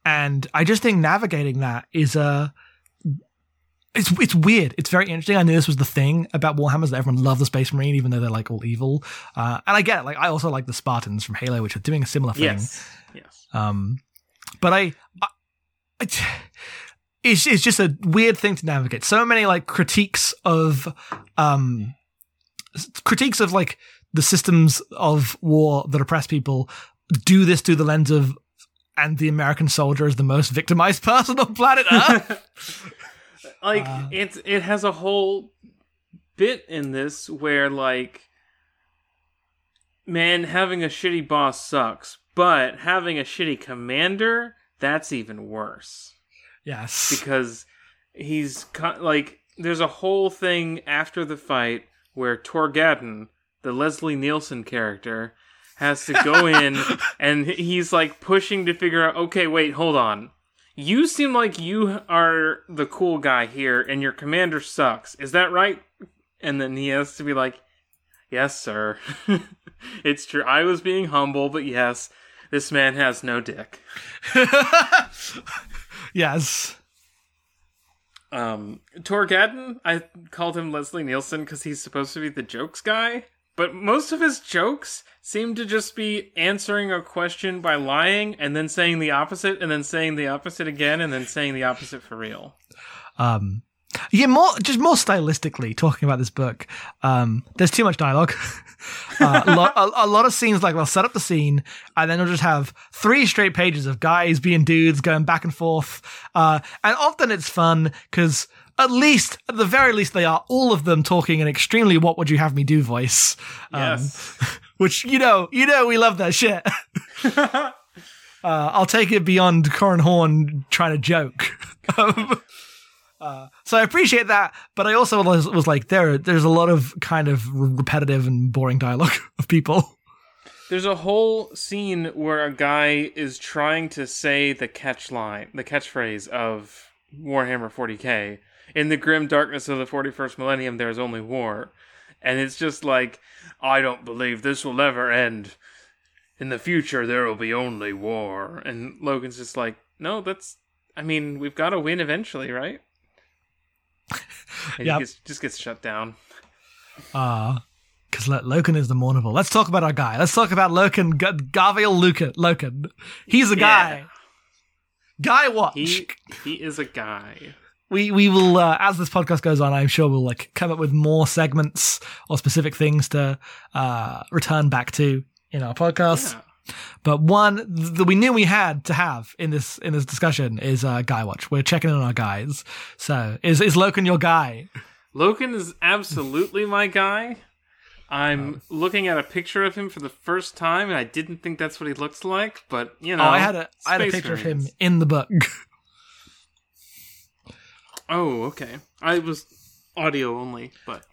and I just think navigating that is a. It's it's weird. It's very interesting. I knew this was the thing about Warhammers that everyone loved the Space Marine, even though they're like all evil. Uh, and I get it. Like I also like the Spartans from Halo, which are doing a similar thing. yes. Yes. Um, but I, it's it's just a weird thing to navigate. So many like critiques of um critiques of like the systems of war that oppress people do this through the lens of and the American soldier is the most victimized person on planet Earth. like Uh, it's it has a whole bit in this where like man having a shitty boss sucks but having a shitty commander that's even worse yes. because he's like there's a whole thing after the fight where Torgaddon, the Leslie Nielsen character, has to go in and he's like pushing to figure out okay, wait, hold on. You seem like you are the cool guy here and your commander sucks. Is that right? And then he has to be like, "Yes, sir. it's true. I was being humble, but yes, this man has no dick." yes. Um, Torgaddon, I called him Leslie Nielsen because he's supposed to be the jokes guy, but most of his jokes seem to just be answering a question by lying and then saying the opposite and then saying the opposite again and then saying the opposite for real. Um, yeah, more just more stylistically talking about this book. Um, there's too much dialogue. uh, a, lot, a, a lot of scenes like they'll set up the scene and then they'll just have three straight pages of guys being dudes going back and forth. Uh, and often it's fun because at least, at the very least, they are all of them talking an extremely "What would you have me do?" voice. Um, Yes. which you know, you know, we love that shit. uh, I'll take it beyond Corin Horn trying to joke. Um, Uh, so I appreciate that, but I also was, was like, there, there's a lot of kind of repetitive and boring dialogue of people. There's a whole scene where a guy is trying to say the catch line, the catchphrase of Warhammer 40k. In the grim darkness of the 41st millennium, there is only war. And it's just like, I don't believe this will ever end. In the future, there will be only war. And Loken's just like, no, that's, I mean, we've got to win eventually, right? He just gets shut down. Uh, because Loken is the Mournival. Let's talk about our guy. Let's talk about Loken, G- Garviel Lucan. Loken. He's a guy. Guy watch. He he is a guy. we we will uh, as this podcast goes on i'm sure we'll like come up with more segments or specific things to uh return back to in our podcast Yeah. But one that we knew we had to have in this in this discussion is uh guy watch we're checking in on our guys so is is loken your guy Loken is absolutely my guy. I'm Um, looking at a picture of him for the first time, and I didn't think that's what he looks like. But you know, oh i had a i had a picture of him in the book Oh, okay. I was audio only, but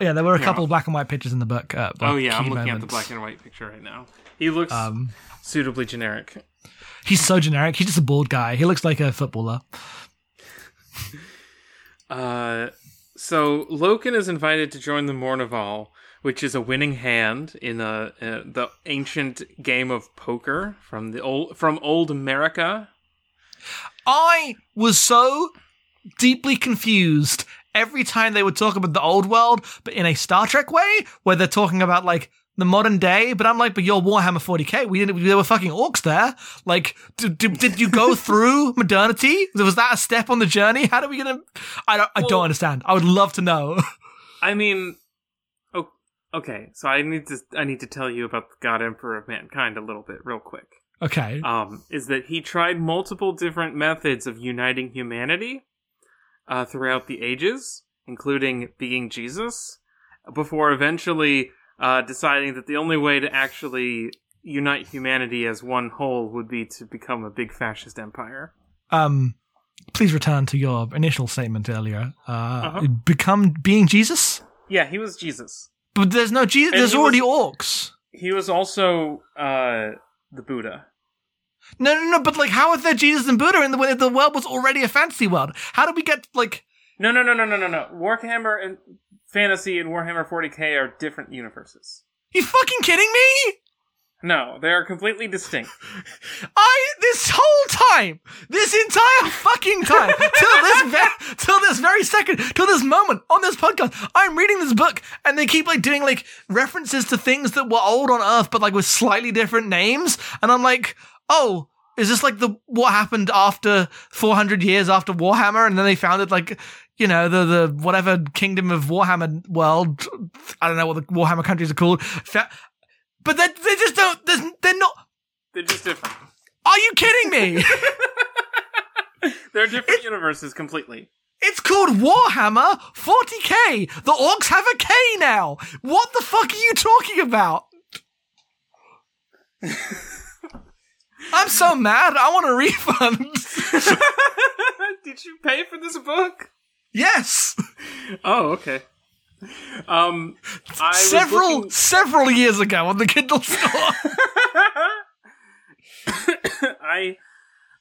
yeah there were a Yeah. couple black and white pictures in the book uh, oh yeah, I'm looking at the black and white picture right now. He looks um suitably generic. he's so generic he's just a bald guy he looks like a footballer Uh, so Loken is invited to join the Mournival, which is a winning hand in a, uh, the ancient game of poker from the old from old America. I was so deeply confused every time they would talk about the old world, but in a Star Trek way, where they're talking about like the modern day. But I'm like, but you're Warhammer 40k. We didn't. There were fucking orcs there. Like, did, did, did you go through modernity? Was that a step on the journey? How do we gonna? I don't. I Well- don't understand. I would love to know. I mean, oh, okay. So I need to I need to tell you about the God Emperor of Mankind a little bit, real quick. okay. Um, is that he tried multiple different methods of uniting humanity uh, throughout the ages, including being Jesus, before eventually uh, deciding that the only way to actually unite humanity as one whole would be to become a big fascist empire. Um, please return to your initial statement earlier. Uh, Uh-huh. become being Jesus. Yeah, he was Jesus. But there's no Jesus. And There's already was- orcs. He was also uh, the Buddha. No, no, no. But like, how is there Jesus and Buddha in the when the world was already a fantasy world? How did we get like? No, no, no, no, no, no, no. Warhammer and fantasy and Warhammer 40k are different universes. You fucking kidding me? No, they are completely distinct. I this whole time, this entire fucking time, till this ve- till this very second, till this moment on this podcast, I'm reading this book, and they keep like doing like references to things that were old on Earth, but like with slightly different names, and I'm like, oh. Is this like the what happened after 400 years after Warhammer, and then they founded like, you know, the the whatever kingdom of Warhammer world? I don't know what the Warhammer countries are called. But they they just don't. They're not. They're just different. Are you kidding me? They're different universes completely. It's called Warhammer 40k. The orcs have a K now. What the fuck are you talking about? I'm so mad. I want a refund. Did you pay for this book? yes. Oh, okay. Um, I several looking- several years ago on the Kindle store. I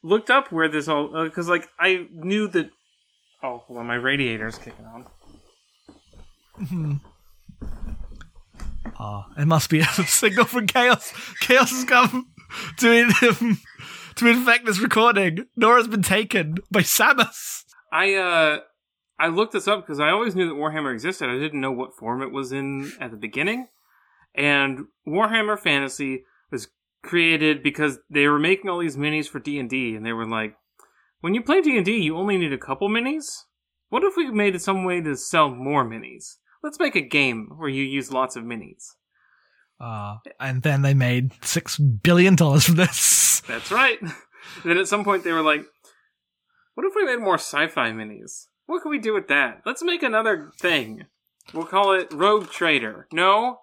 looked up where this all uh, because, like, I knew that. Oh, hold on, my radiator's kicking on. oh, it must be a signal from Chaos. Chaos has come to to infect this recording. Nora's been taken by Samus. I uh, I looked this up because I always knew that Warhammer existed. I didn't know what form it was in at the beginning, and Warhammer Fantasy was created because they were making all these minis for D and they were like, when you play D and D, you only need a couple minis. What if we made it some way to sell more minis? Let's make a game where you use lots of minis. Uh, and then they made six billion dollars from this. That's right. then at some point they were like, what if we made more sci-fi minis? What can we do with that? Let's make another thing. We'll call it Rogue Trader. No.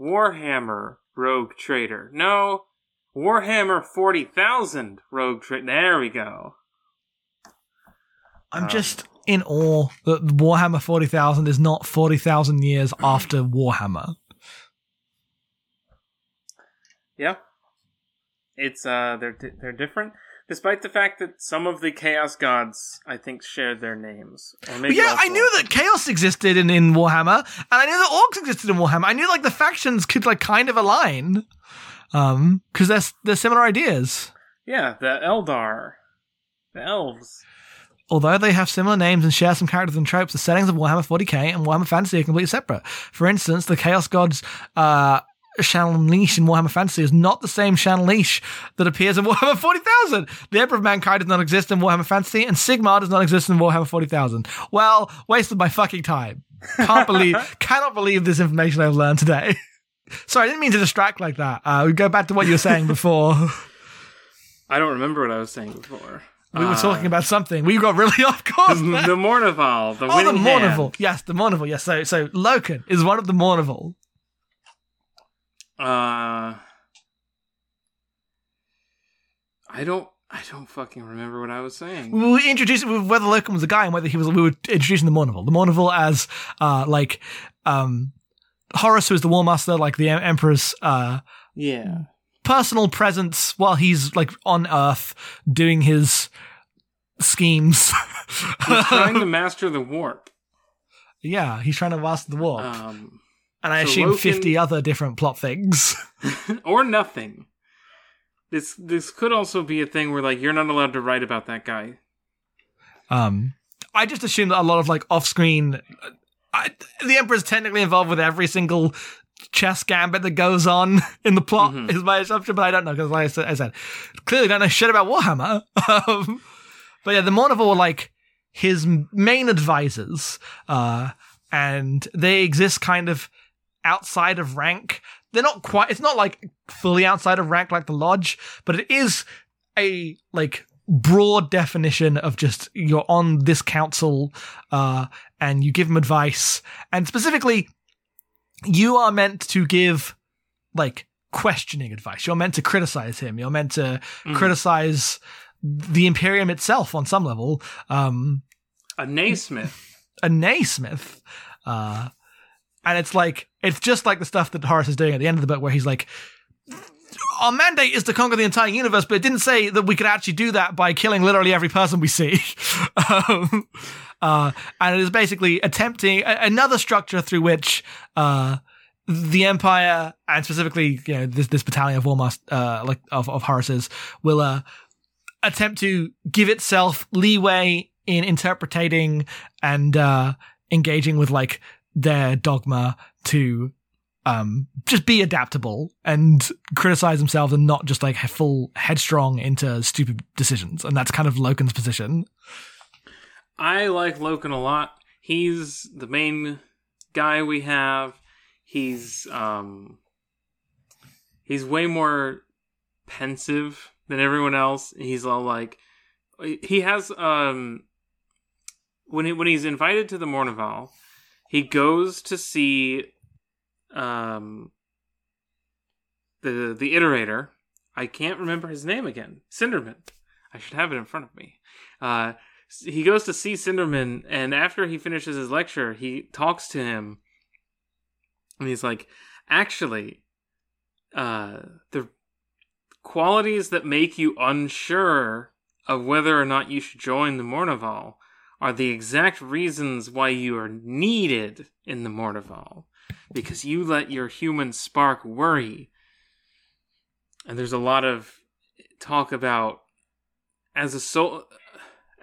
Warhammer Rogue Trader. No. Warhammer 40,000 Rogue Trader. There we go. I'm Um, just in awe that Warhammer 40,000 is not 40,000 years after Warhammer. Yeah, it's uh, they're di- they're different, despite the fact that some of the Chaos Gods, I think, shared their names. Yeah, I knew that chaos existed in, in Warhammer, and I knew that orcs existed in Warhammer. I knew like the factions could like kind of align, um, because they're they're similar ideas. Yeah, the Eldar, the elves. Although they have similar names and share some characters and tropes, the settings of Warhammer 40k and Warhammer Fantasy are completely separate. For instance, the Chaos Gods uh, Slaanesh in Warhammer Fantasy is not the same Slaanesh that appears in Warhammer 40,000. The Emperor of Mankind does not exist in Warhammer Fantasy, and Sigmar does not exist in Warhammer 40,000. Well, wasted my fucking time. Can't believe, cannot believe this information I've learned today. Sorry, I didn't mean to distract like that. Uh, we go back to what you were saying before. I don't remember what I was saying before. We were talking about something. We got really off course. the, the Mournival, the Oh, the Mournival. hand. Yes, the Mournival. Yes, so so Loken is one of the Mournival. Uh, I don't. I don't fucking remember what I was saying. We were introducing whether Loken was a guy and whether he was. We were introducing the Mournival. The Mournival as uh like um Horus, who is the War Master, like the Emperor's uh Yeah. personal presence while he's like on Earth doing his schemes. He's trying to master the warp. yeah, he's trying to master the warp, Um, and I so assume Loken- fifty other different plot things. or nothing. This this could also be a thing where like you're not allowed to write about that guy. Um, I just assume that a lot of like off-screen, I, the Emperor's technically involved with every single chess gambit that goes on in the plot. Mhm. Is my assumption, but I don't know because, like I said, I said, clearly don't know shit about Warhammer. um, but yeah, the Mournival were like his main advisors, uh, and they exist kind of outside of rank. They're not quite. It's not like fully outside of rank like the Lodge, but it is a like broad definition of just you're on this council uh and you give them advice and specifically you are meant to give like questioning advice you're meant to criticize him you're meant to Mhm. criticize the imperium itself on some level um A Naismith. a naismith uh and it's like it's just like the stuff that Horus is doing at the end of the book where he's like our mandate is to conquer the entire universe, but it didn't say that we could actually do that by killing literally every person we see. um, uh, and it is basically attempting a- another structure through which uh, the Empire, and specifically, you know, this this battalion of Warmaster, uh, like of of Horus's, will uh, attempt to give itself leeway in interpreting and uh, engaging with like their dogma to um, just be adaptable and criticize themselves and not just like full headstrong into stupid decisions. And that's kind of Loken's position. I like Loken a lot. He's the main guy we have. He's um he's way more pensive than everyone else. He's all like he has um when he when he's invited to the Mournival, he goes to see um the the iterator. I can't remember his name again. Sindermann. I should have it in front of me. Uh he goes to see Sindermann, and after he finishes his lecture, he talks to him, and he's like, "Actually, uh, the qualities that make you unsure of whether or not you should join the Mournival are the exact reasons why you are needed in the Mournival, because you let your human spark worry." And there's a lot of talk about as a soul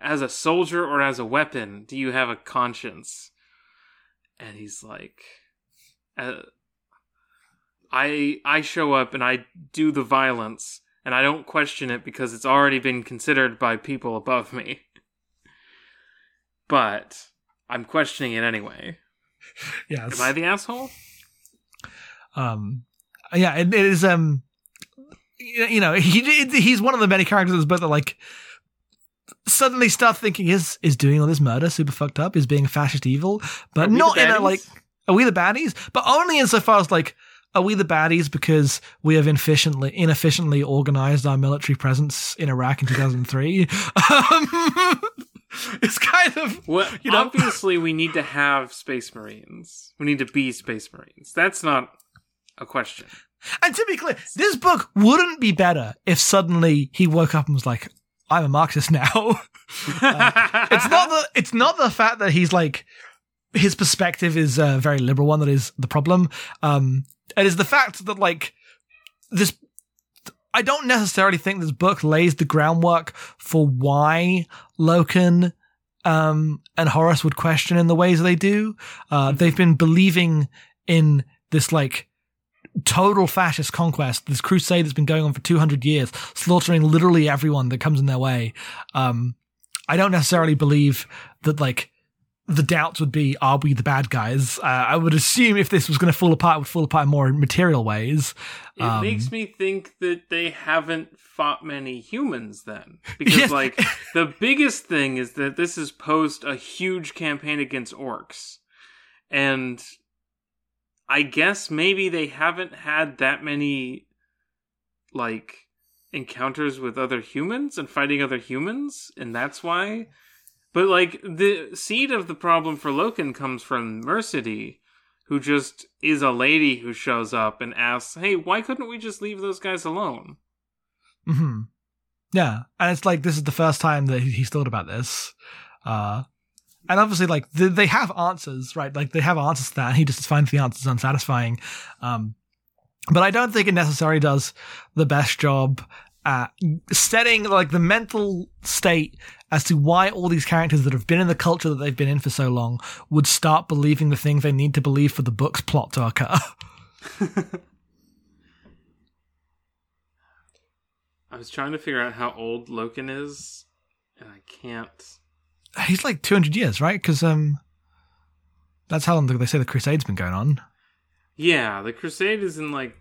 as a soldier or as a weapon do you have a conscience? And he's like uh, i i show up and i do the violence and i don't question it because it's already been considered by people above me but i'm questioning it anyway. Yeah. am i the asshole? Um, yeah, it, it is, um, you know, he, he's one of the many characters in this book that like, suddenly start thinking is is doing all this murder super fucked up? Is being fascist evil? But Are we the not in a like are we the baddies? But only insofar as like are we the baddies because we have inefficiently inefficiently organized our military presence in Iraq in 2003 um, it's kind of Well, You know- obviously, we need to have space marines. We need to be space marines. That's not a question. And to be clear, this book wouldn't be better if suddenly he woke up and was like, "I'm a Marxist now." it's not the it's not the fact that he's like his perspective is a very liberal one that is the problem. Um, it is the fact that like this. I don't necessarily think this book lays the groundwork for why Loken um, and Horus would question in the ways they do. Uh, they've been believing in this like total fascist conquest, this crusade that's been going on for 200 years, slaughtering literally everyone that comes in their way. Um, I don't necessarily believe that like the doubts would be, are we the bad guys? Uh, I would assume if this was going to fall apart, it would fall apart in more in material ways. It Um, makes me think that they haven't fought many humans then. Because, Yes. like, the biggest thing is that this is post a huge campaign against orcs. And I guess maybe they haven't had that many, like, encounters with other humans and fighting other humans. And that's why. But, like, the seed of the problem for Loken comes from Mersadie who just is a lady who shows up and asks, "Hey, why couldn't we just leave those guys alone?" hmm Yeah, and it's like this is the first time that he's thought about this, uh, and obviously, like th- they have answers, right? Like they have answers to that, he just finds the answers unsatisfying. Um, but I don't think it necessarily does the best job at setting like the mental state as to why all these characters that have been in the culture that they've been in for so long would start believing the things they need to believe for the book's plot to occur. I was trying to figure out how old Loken is, and I can't. He's like 200 years, right? Because um, that's how long they say the Crusade's been going on. Yeah, the Crusade is in like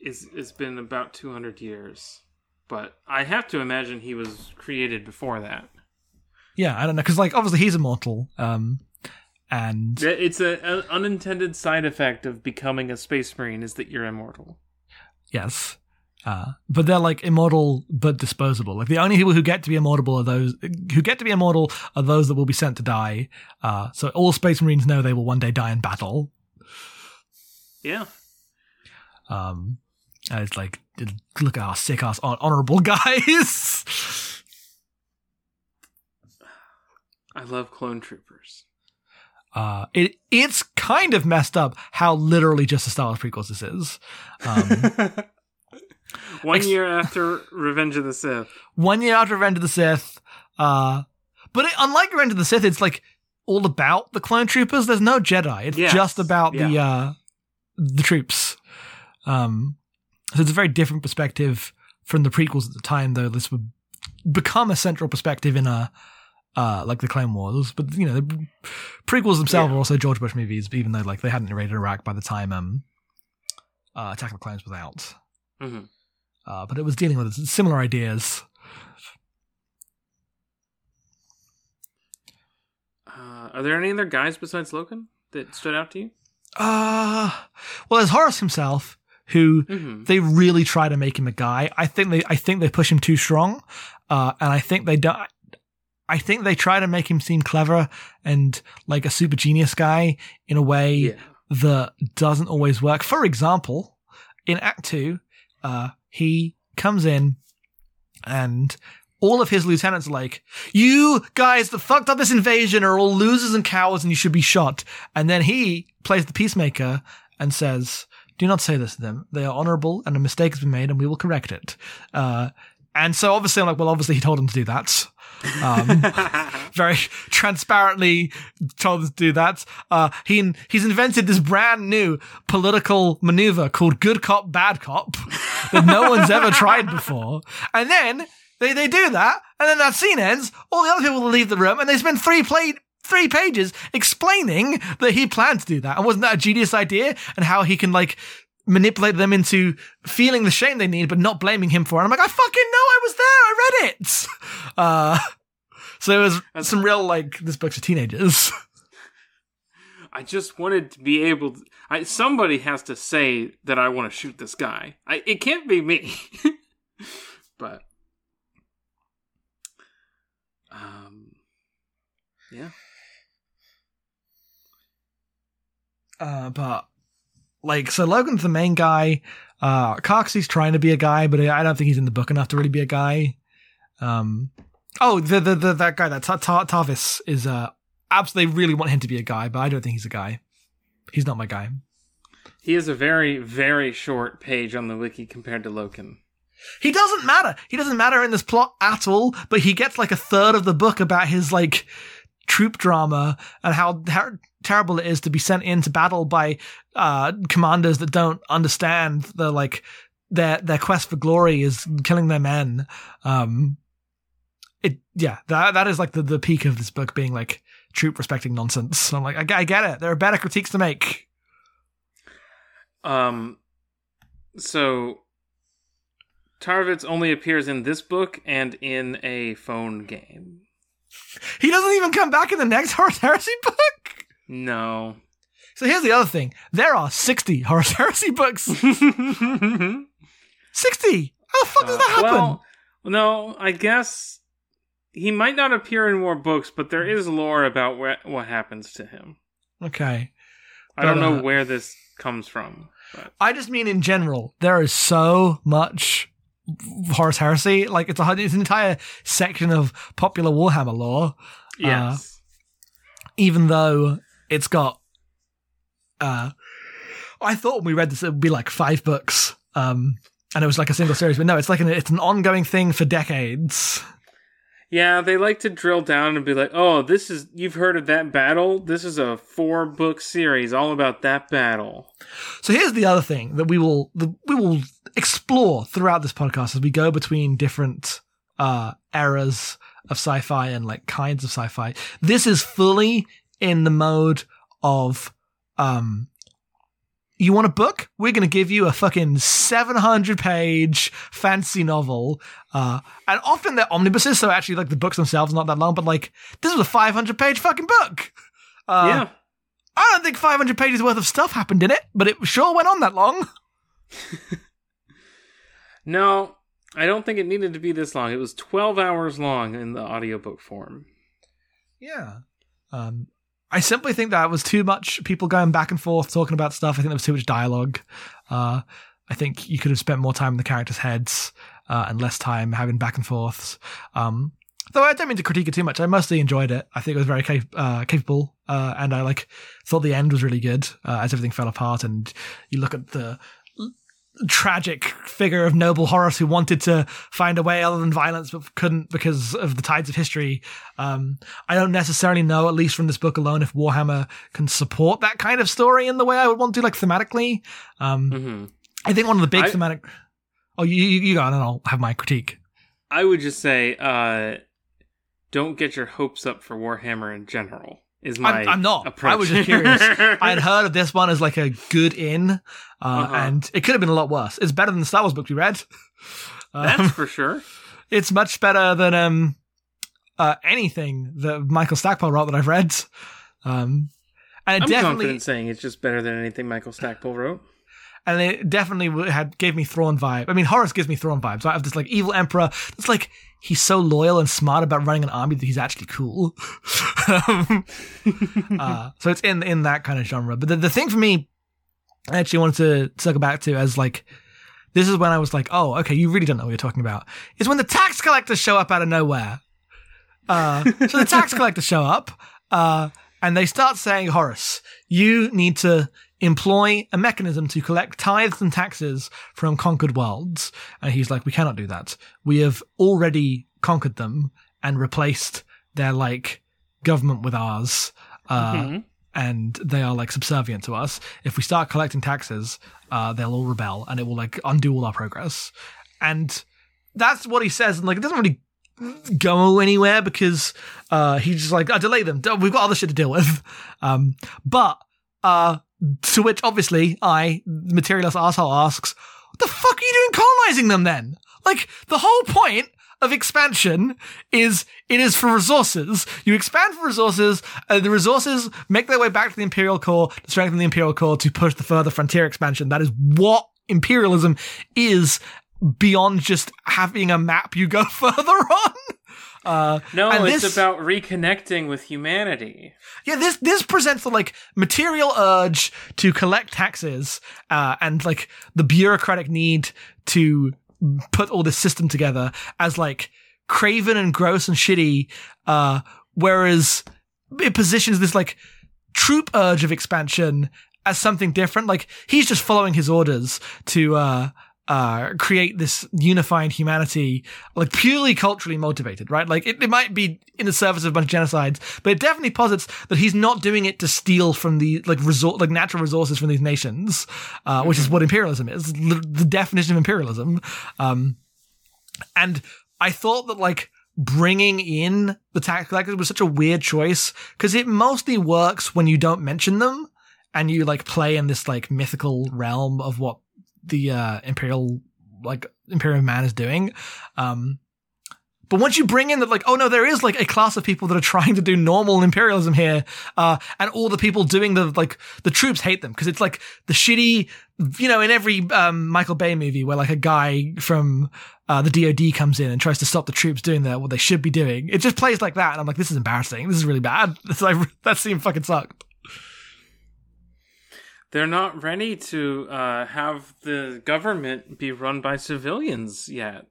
is it's been about two hundred years, but I have to imagine he was created before that. Yeah, I don't know because like obviously he's immortal, um, and It's an unintended side effect of becoming a space marine is that you're immortal. yes, uh, but they're like immortal but disposable. Like the only people who get to be immortal are those who get to be immortal are those that will be sent to die. Uh, so all Space Marines know they will one day die in battle. Yeah, Um, it's like look at our sick ass hon- guys. I love clone troopers. Uh, it it's kind of messed up how literally just a Star Wars prequels this is. Um, One Ex- year after Revenge of the Sith. one year after Revenge of the Sith. Uh, but it, unlike Revenge of the Sith, it's like all about the clone troopers. There's no Jedi. It's Yes, just about the uh, the troops. Um, so it's a very different perspective from the prequels at the time, though. This would become a central perspective in a uh, like the Clone Wars. But you know, the prequels themselves Yeah. were also George Bush movies, even though like they hadn't invaded Iraq by the time um, uh, Attack of the Clones was out. Mhm. Uh, but it was dealing with similar ideas. Uh, are there any other guys besides Loken that stood out to you? Uh well, there's Horus himself, who Mm-hmm. they really try to make him a guy. I think they, I think they push him too strong, uh, and I think they don't. I think they try to make him seem clever and like a super genius guy in a way Yeah. that doesn't always work. For example, in Act Two, uh, he comes in and all of his lieutenants are like, "You guys that fucked up this invasion are all losers and cowards, and you should be shot." And then he plays the peacemaker and says, "Do not say this to them. They are honorable, and a mistake has been made, and we will correct it." Uh, and so obviously, I'm like, well, obviously he told him to do that. Um, very transparently told us to do that. Uh, he he's invented this brand new political maneuver called good cop, bad cop that no one's ever tried before. And then they, they do that, and then that scene ends. All the other people leave the room, and they spend three play, three pages explaining that he planned to do that. And wasn't that a genius idea? And how he can like manipulate them into feeling the shame they need, but not blaming him for it. I'm like, I fucking know I was there. I read it. Uh, so it was some real like this book's for teenagers. I just wanted to be able. To, I somebody has to say that I want to shoot this guy. I, it can't be me. but um, Yeah. Uh, but like, so Loken's the main guy. Uh, Coxey's trying to be a guy, but I don't think he's in the book enough to really be a guy. Um, oh, the the, the that guy that Ta- Ta- Tarvitz is uh, absolutely really want him to be a guy, but I don't think he's a guy. He's not my guy. He has a very, very short page on the wiki compared to Logan. He doesn't matter. He doesn't matter in this plot at all, but he gets like a third of the book about his like troop drama and how ter- terrible it is to be sent into battle by uh, commanders that don't understand the like their their quest for glory is killing their men. Um, it yeah that that is like the the peak of this book being like troop respecting nonsense. I'm like I, I get it. There are better critiques to make. Um, so Tarvitz only appears in this book and in a phone game. He doesn't even come back in the next Horus Heresy book. No. So here's the other thing: there are sixty Horus Heresy books. Sixty. How the fuck does that happen? Uh, Well, no, I guess he might not appear in more books, but there is lore about wh- what happens to him. okay. I don't know uh, where this comes from. But I just mean in general, there is so much Horus Heresy. Like it's a it's an entire section of popular Warhammer lore. yes. Even though it's got, uh, I thought when we read this it would be like five books, um, and it was like a single series, but no, it's like an it's an ongoing thing for decades. Yeah, they like to drill down and be like, "Oh, this is you've heard of that battle? This is a four book series all about that battle." So here's the other thing that we will the, we will explore throughout this podcast as we go between different uh eras of sci-fi and like kinds of sci-fi. This is fully in the mode of um you want a book? We're going to give you a fucking 700 page fancy novel. Uh, and often they're omnibuses, so actually, like, the books themselves are not that long, but, like, this was a 500 page fucking book. Uh, yeah. I don't think 500 pages worth of stuff happened in it, but it sure went on that long. No, I don't think it needed to be this long. It was 12 hours long in the audiobook form. Yeah. Um, I simply think that was too much people going back and forth talking about stuff. I think there was too much dialogue. Uh, I think you could have spent more time in the characters' heads uh, and less time having back and forths. Um, though I don't mean to critique it too much. I mostly enjoyed it. I think it was very cap- uh, capable, uh, and I like thought the end was really good uh, as everything fell apart. And you look at the tragic figure of noble Horus who wanted to find a way other than violence but couldn't because of the tides of history. Um, I don't necessarily know, at least from this book alone, if Warhammer can support that kind of story in the way I would want to, like thematically. Um, hmm I think one of the big I- thematic. Oh, you, you, you go on, and I'll have my critique. I would just say, uh, don't get your hopes up for Warhammer in general. Is my I'm, I'm not. approach. I was just curious. I had heard of this one as like a good in, uh, Uh-huh. and it could have been a lot worse. It's better than the Star Wars book we read. Um, That's for sure. it's much better than um, uh, anything that Michael Stackpole wrote that I've read. Um, and it I'm definitely confident saying it's just better than anything Michael Stackpole wrote. And it definitely had gave me Thrawn vibe. I mean, Horus gives me Thrawn vibes. I have this like evil emperor. It's like he's so loyal and smart about running an army that he's actually cool. Uh, so it's in in that kind of genre. But the, the thing for me, I actually wanted to circle back to as like. This is when I was like, "Oh, okay, you really don't know what you're talking about." Is when the tax collectors show up out of nowhere. Uh, so the tax collectors show up, uh, and they start saying, "Horus, you need to employ a mechanism to collect tithes and taxes from conquered worlds. And he's like, we cannot do that. We have already conquered them and replaced their like government with ours. Uh, Mhm. and they are like subservient to us. If we start collecting taxes, uh, they'll all rebel and it will like undo all our progress. And that's what he says. And like, it doesn't really go anywhere because, uh, he's just like, I delay them. We've got other shit to deal with. Um, but, uh, to which obviously I, materialist asshole asks, what the fuck are you doing colonizing them then? Like, the whole point of expansion is it is for resources. You expand for resources, uh, the resources make their way back to the Imperial Core to strengthen the Imperial Core to push the further frontier expansion. That is what imperialism is beyond just having a map you go further on. Uh, No, and it's this- about reconnecting with humanity. Yeah, this this presents the like material urge to collect taxes, uh, and like the bureaucratic need to put all this system together as like craven and gross and shitty, uh, whereas it positions this like troop urge of expansion as something different. Like he's just following his orders to uh uh create this unifying humanity like purely culturally motivated right? Like it, it might be in the service of a bunch of genocides but it definitely posits that he's not doing it to steal from the like resort like natural resources from these nations uh which is what imperialism is the, the definition of imperialism. Um and i thought that like bringing in the tax collectors was such a weird choice because it mostly works when you don't mention them and you like play in this like mythical realm of what the uh imperial like imperial man is doing um but once you bring in that like oh no there is like a class of people that are trying to do normal imperialism here uh and all the people doing the like the troops hate them because it's like the shitty you know in every um michael bay movie where like a guy from uh, the DoD comes in and tries to stop the troops doing the, what they should be doing. It just plays like that, and I'm like, this is embarrassing. This is really bad. It's like that scene fucking sucked. They're not ready to uh, have the government be run by civilians yet.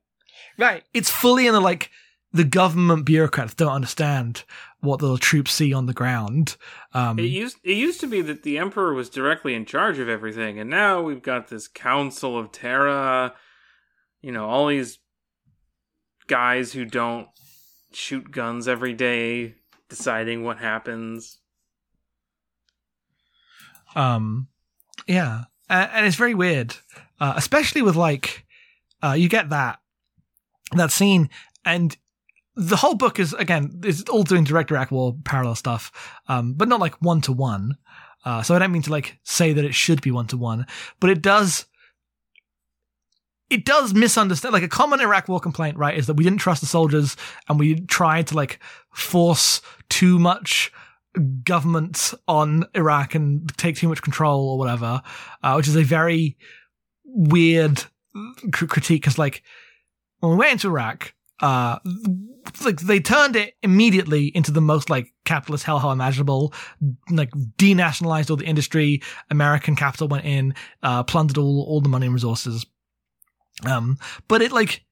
Right. It's fully in the like the government bureaucrats don't understand what the troops see on the ground. Um, It used it used to be that the emperor was directly in charge of everything, and now we've got this council of Terra. You know, all these guys who don't shoot guns every day, deciding what happens. Um, yeah, and, it's very weird, uh, especially with like, uh, you get that that scene, and the whole book is again is all doing direct Iraq War parallel stuff, um, but not like one to one. Uh, so I don't mean to like say that it should be one to one, but it does. It does misunderstand. Like a common Iraq War complaint, right, is that we didn't trust the soldiers and we tried to like force too much government on Iraq and take too much control or whatever, uh, which is a very weird cr- critique because like when we went into Iraq, uh, like they turned it immediately into the most like capitalist hellhole imaginable, like denationalized all the industry, American capital went in, uh, plundered all, all the money and resources. Um, but it like,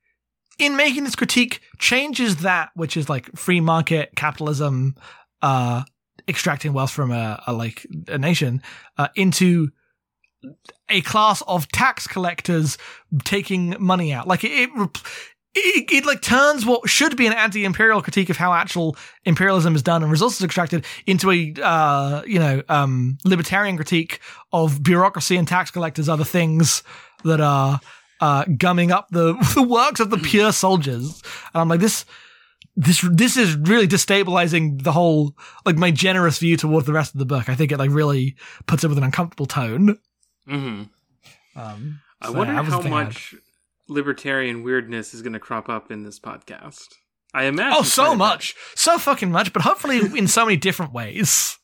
in making this critique changes that, which is like free market capitalism, uh, extracting wealth from a, a like a nation, uh, into a class of tax collectors taking money out. Like it, it, it, it like turns what should be an anti-imperial critique of how actual imperialism is done and resources extracted into a uh, you know um, libertarian critique of bureaucracy and tax collectors are the things that are uh, gumming up the the works of the pure soldiers. And I'm like this. This this is really destabilizing the whole like my generous view towards the rest of the book. I think it like really puts it with an uncomfortable tone. hmm Um, I wonder that was how the had. much libertarian weirdness is going to crop up in this podcast. I imagine. Oh, so bit. much, so fucking much, but hopefully in so many different ways.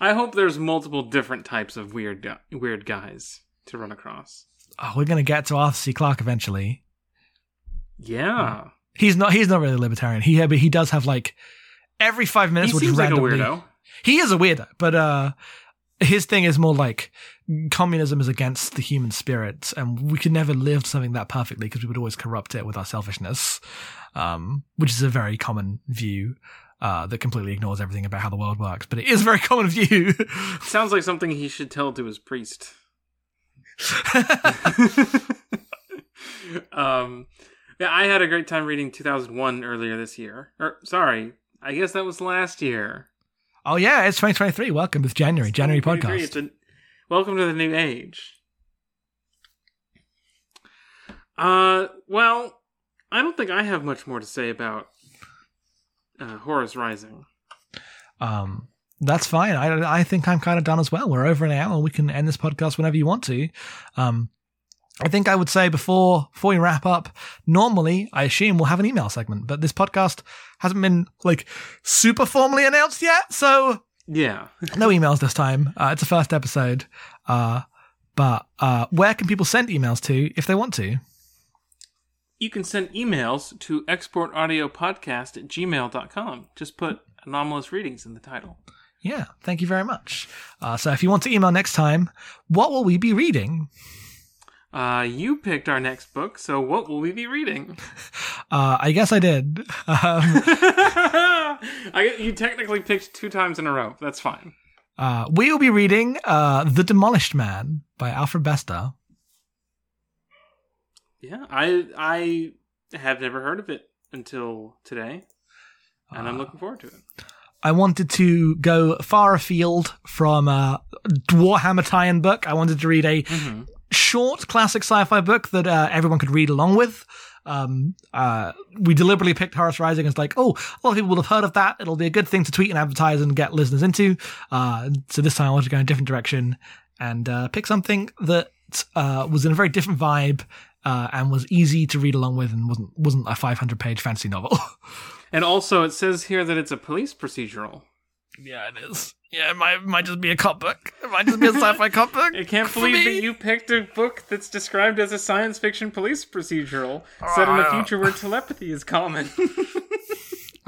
I hope there's multiple different types of weird gu- weird guys to run across. Oh, we're gonna get to Arthur C. Clarke eventually. Yeah, He's not. He's not really libertarian. He but he does have like every five minutes. just seems like a weirdo. He is a weirdo, but uh, his thing is more like communism is against the human spirit, and we could never live something that perfectly because we would always corrupt it with our selfishness, um, which is a very common view. Uh, that completely ignores everything about how the world works, but it is a very common view. Sounds like something he should tell to his priest. um, yeah, I had a great time reading 2001 earlier this year. Or sorry, I guess that was last year. oh yeah, it's 2023. Welcome. It's January. January podcast. It's a, welcome to the new age. Uh, well, I don't think I have much more to say about uh, Horus Rising. Um, that's fine. I I think I'm kind of done as well. We're over an hour. We can end this podcast whenever you want to. Um, I think I would say before before we wrap up, normally I assume we'll have an email segment, but this podcast hasn't been like super formally announced yet, so Yeah. no emails this time. Uh, it's the first episode. Uh, but uh, where can people send emails to if they want to? you can send emails to exportaudiopodcast at gmail.com. Just put anomalous readings in the title. Yeah, thank you very much. Uh, so if you want to email next time, what will we be reading? Uh, you picked our next book, so what will we be reading? Uh, I guess I did. Um, I, you technically picked two times in a row. That's fine. uh, we will be reading uh, The Demolished Man by Alfred Bester. Yeah, I I have never heard of it until today, and I'm Uh, looking forward to it. I wanted to go far afield from a Warhammer tie-in book. I wanted to read a Mhm. Short classic sci-fi book that uh, everyone could read along with. Um, uh, we deliberately picked Horus Rising as like, oh, a lot of people will have heard of that. It'll be a good thing to tweet and advertise and get listeners into. Uh, so this time I wanted to go in a different direction and uh, pick something that uh, was in a very different vibe uh, and was easy to read along with and wasn't wasn't a 500 page fantasy novel. And also, it says here that it's a police procedural. yeah, it is. Yeah, it might, might just be a cop book. It might just be a sci-fi cop book. I can't believe me. that you picked a book that's described as a science fiction police procedural set in a future where telepathy is common.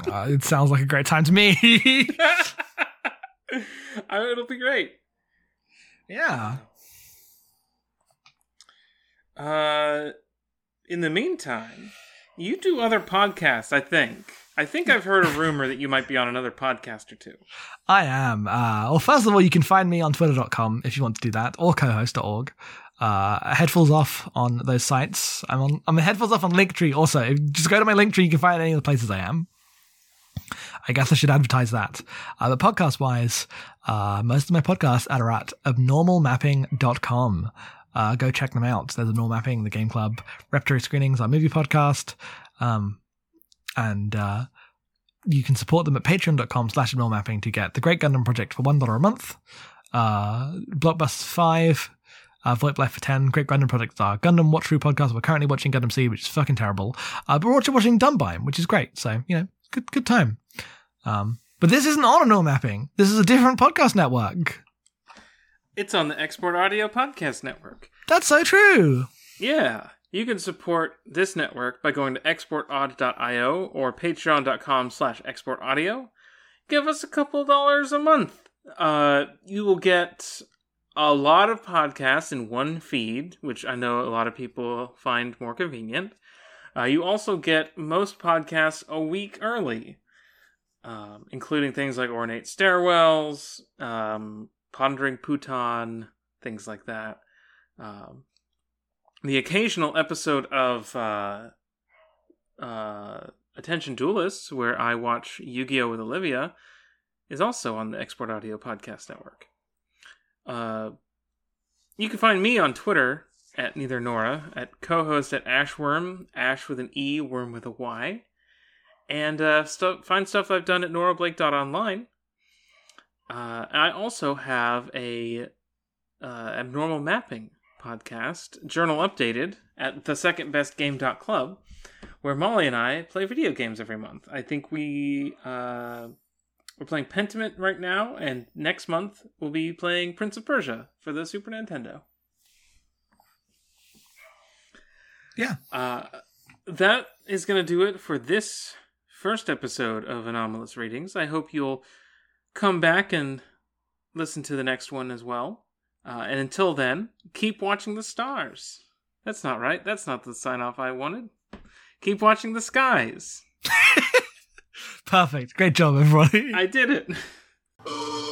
Uh, it sounds like a great time to me. Uh, It'll be great. yeah. Uh, in the meantime, you do other podcasts, I think. I think I've heard a rumor that you might be on another podcast or two. I am. Uh, well, first of all, you can find me on twitter.com if you want to do that, or cohost.org. Uh, headfuls off on those sites. I'm on. I'm headfuls off on Linktree. Also, just go to my Linktree. You can find any of the places I am. I guess I should advertise that. Uh, but podcast wise, uh, most of my podcasts are at abnormalmapping.com. Uh, go check them out. There's Abnormal Mapping, the Game Club, Repertory Screenings, our movie podcast. Um, and uh, you can support them at patreon.com slash mapping to get the Great Gundam Project for $1 a month, uh, Blockbusters 5, uh, VoIP Life for 10, Great Gundam Project, our Gundam Watch Through podcast. We're currently watching Gundam Seed, which is fucking terrible. Uh, but we're also watching Dunbine, which is great. So, you know, good, good time. Um, but this isn't on Abnormal Mapping. This is a different podcast network. It's on the Export Audio Podcast Network. That's so true. Yeah. You can support this network by going to exportaud.io or patreon.com slash exportaudio. Give us a couple dollars a month. Uh, you will get a lot of podcasts in one feed, which I know a lot of people find more convenient. Uh, you also get most podcasts a week early, um, including things like Ornate Stairwells, um, Pondering Puton, things like that. Um, the occasional episode of uh, uh, Attention Duelists, where I watch Yu Gi Oh! with Olivia, is also on the Export Audio Podcast Network. Uh, you can find me on Twitter at neither Nora, at co-host at Ashworm, Ash with an E, Worm with a Y, and uh, stu- find stuff I've done at norablake.online. Uh, I also have a uh, abnormal mapping podcast, Journal Updated, at the second best game.club, where Molly and I play video games every month. I think we uh, we're playing Pentiment right now, and next month we'll be playing Prince of Persia for the Super Nintendo. Yeah. Uh, that is going to do it for this first episode of Anomalous Readings. I hope you'll come back and listen to the next one as well. Uh, and until then, keep watching the stars. That's not right. That's not the sign off I wanted. Keep watching the skies. Perfect. Great job, everybody. I did it.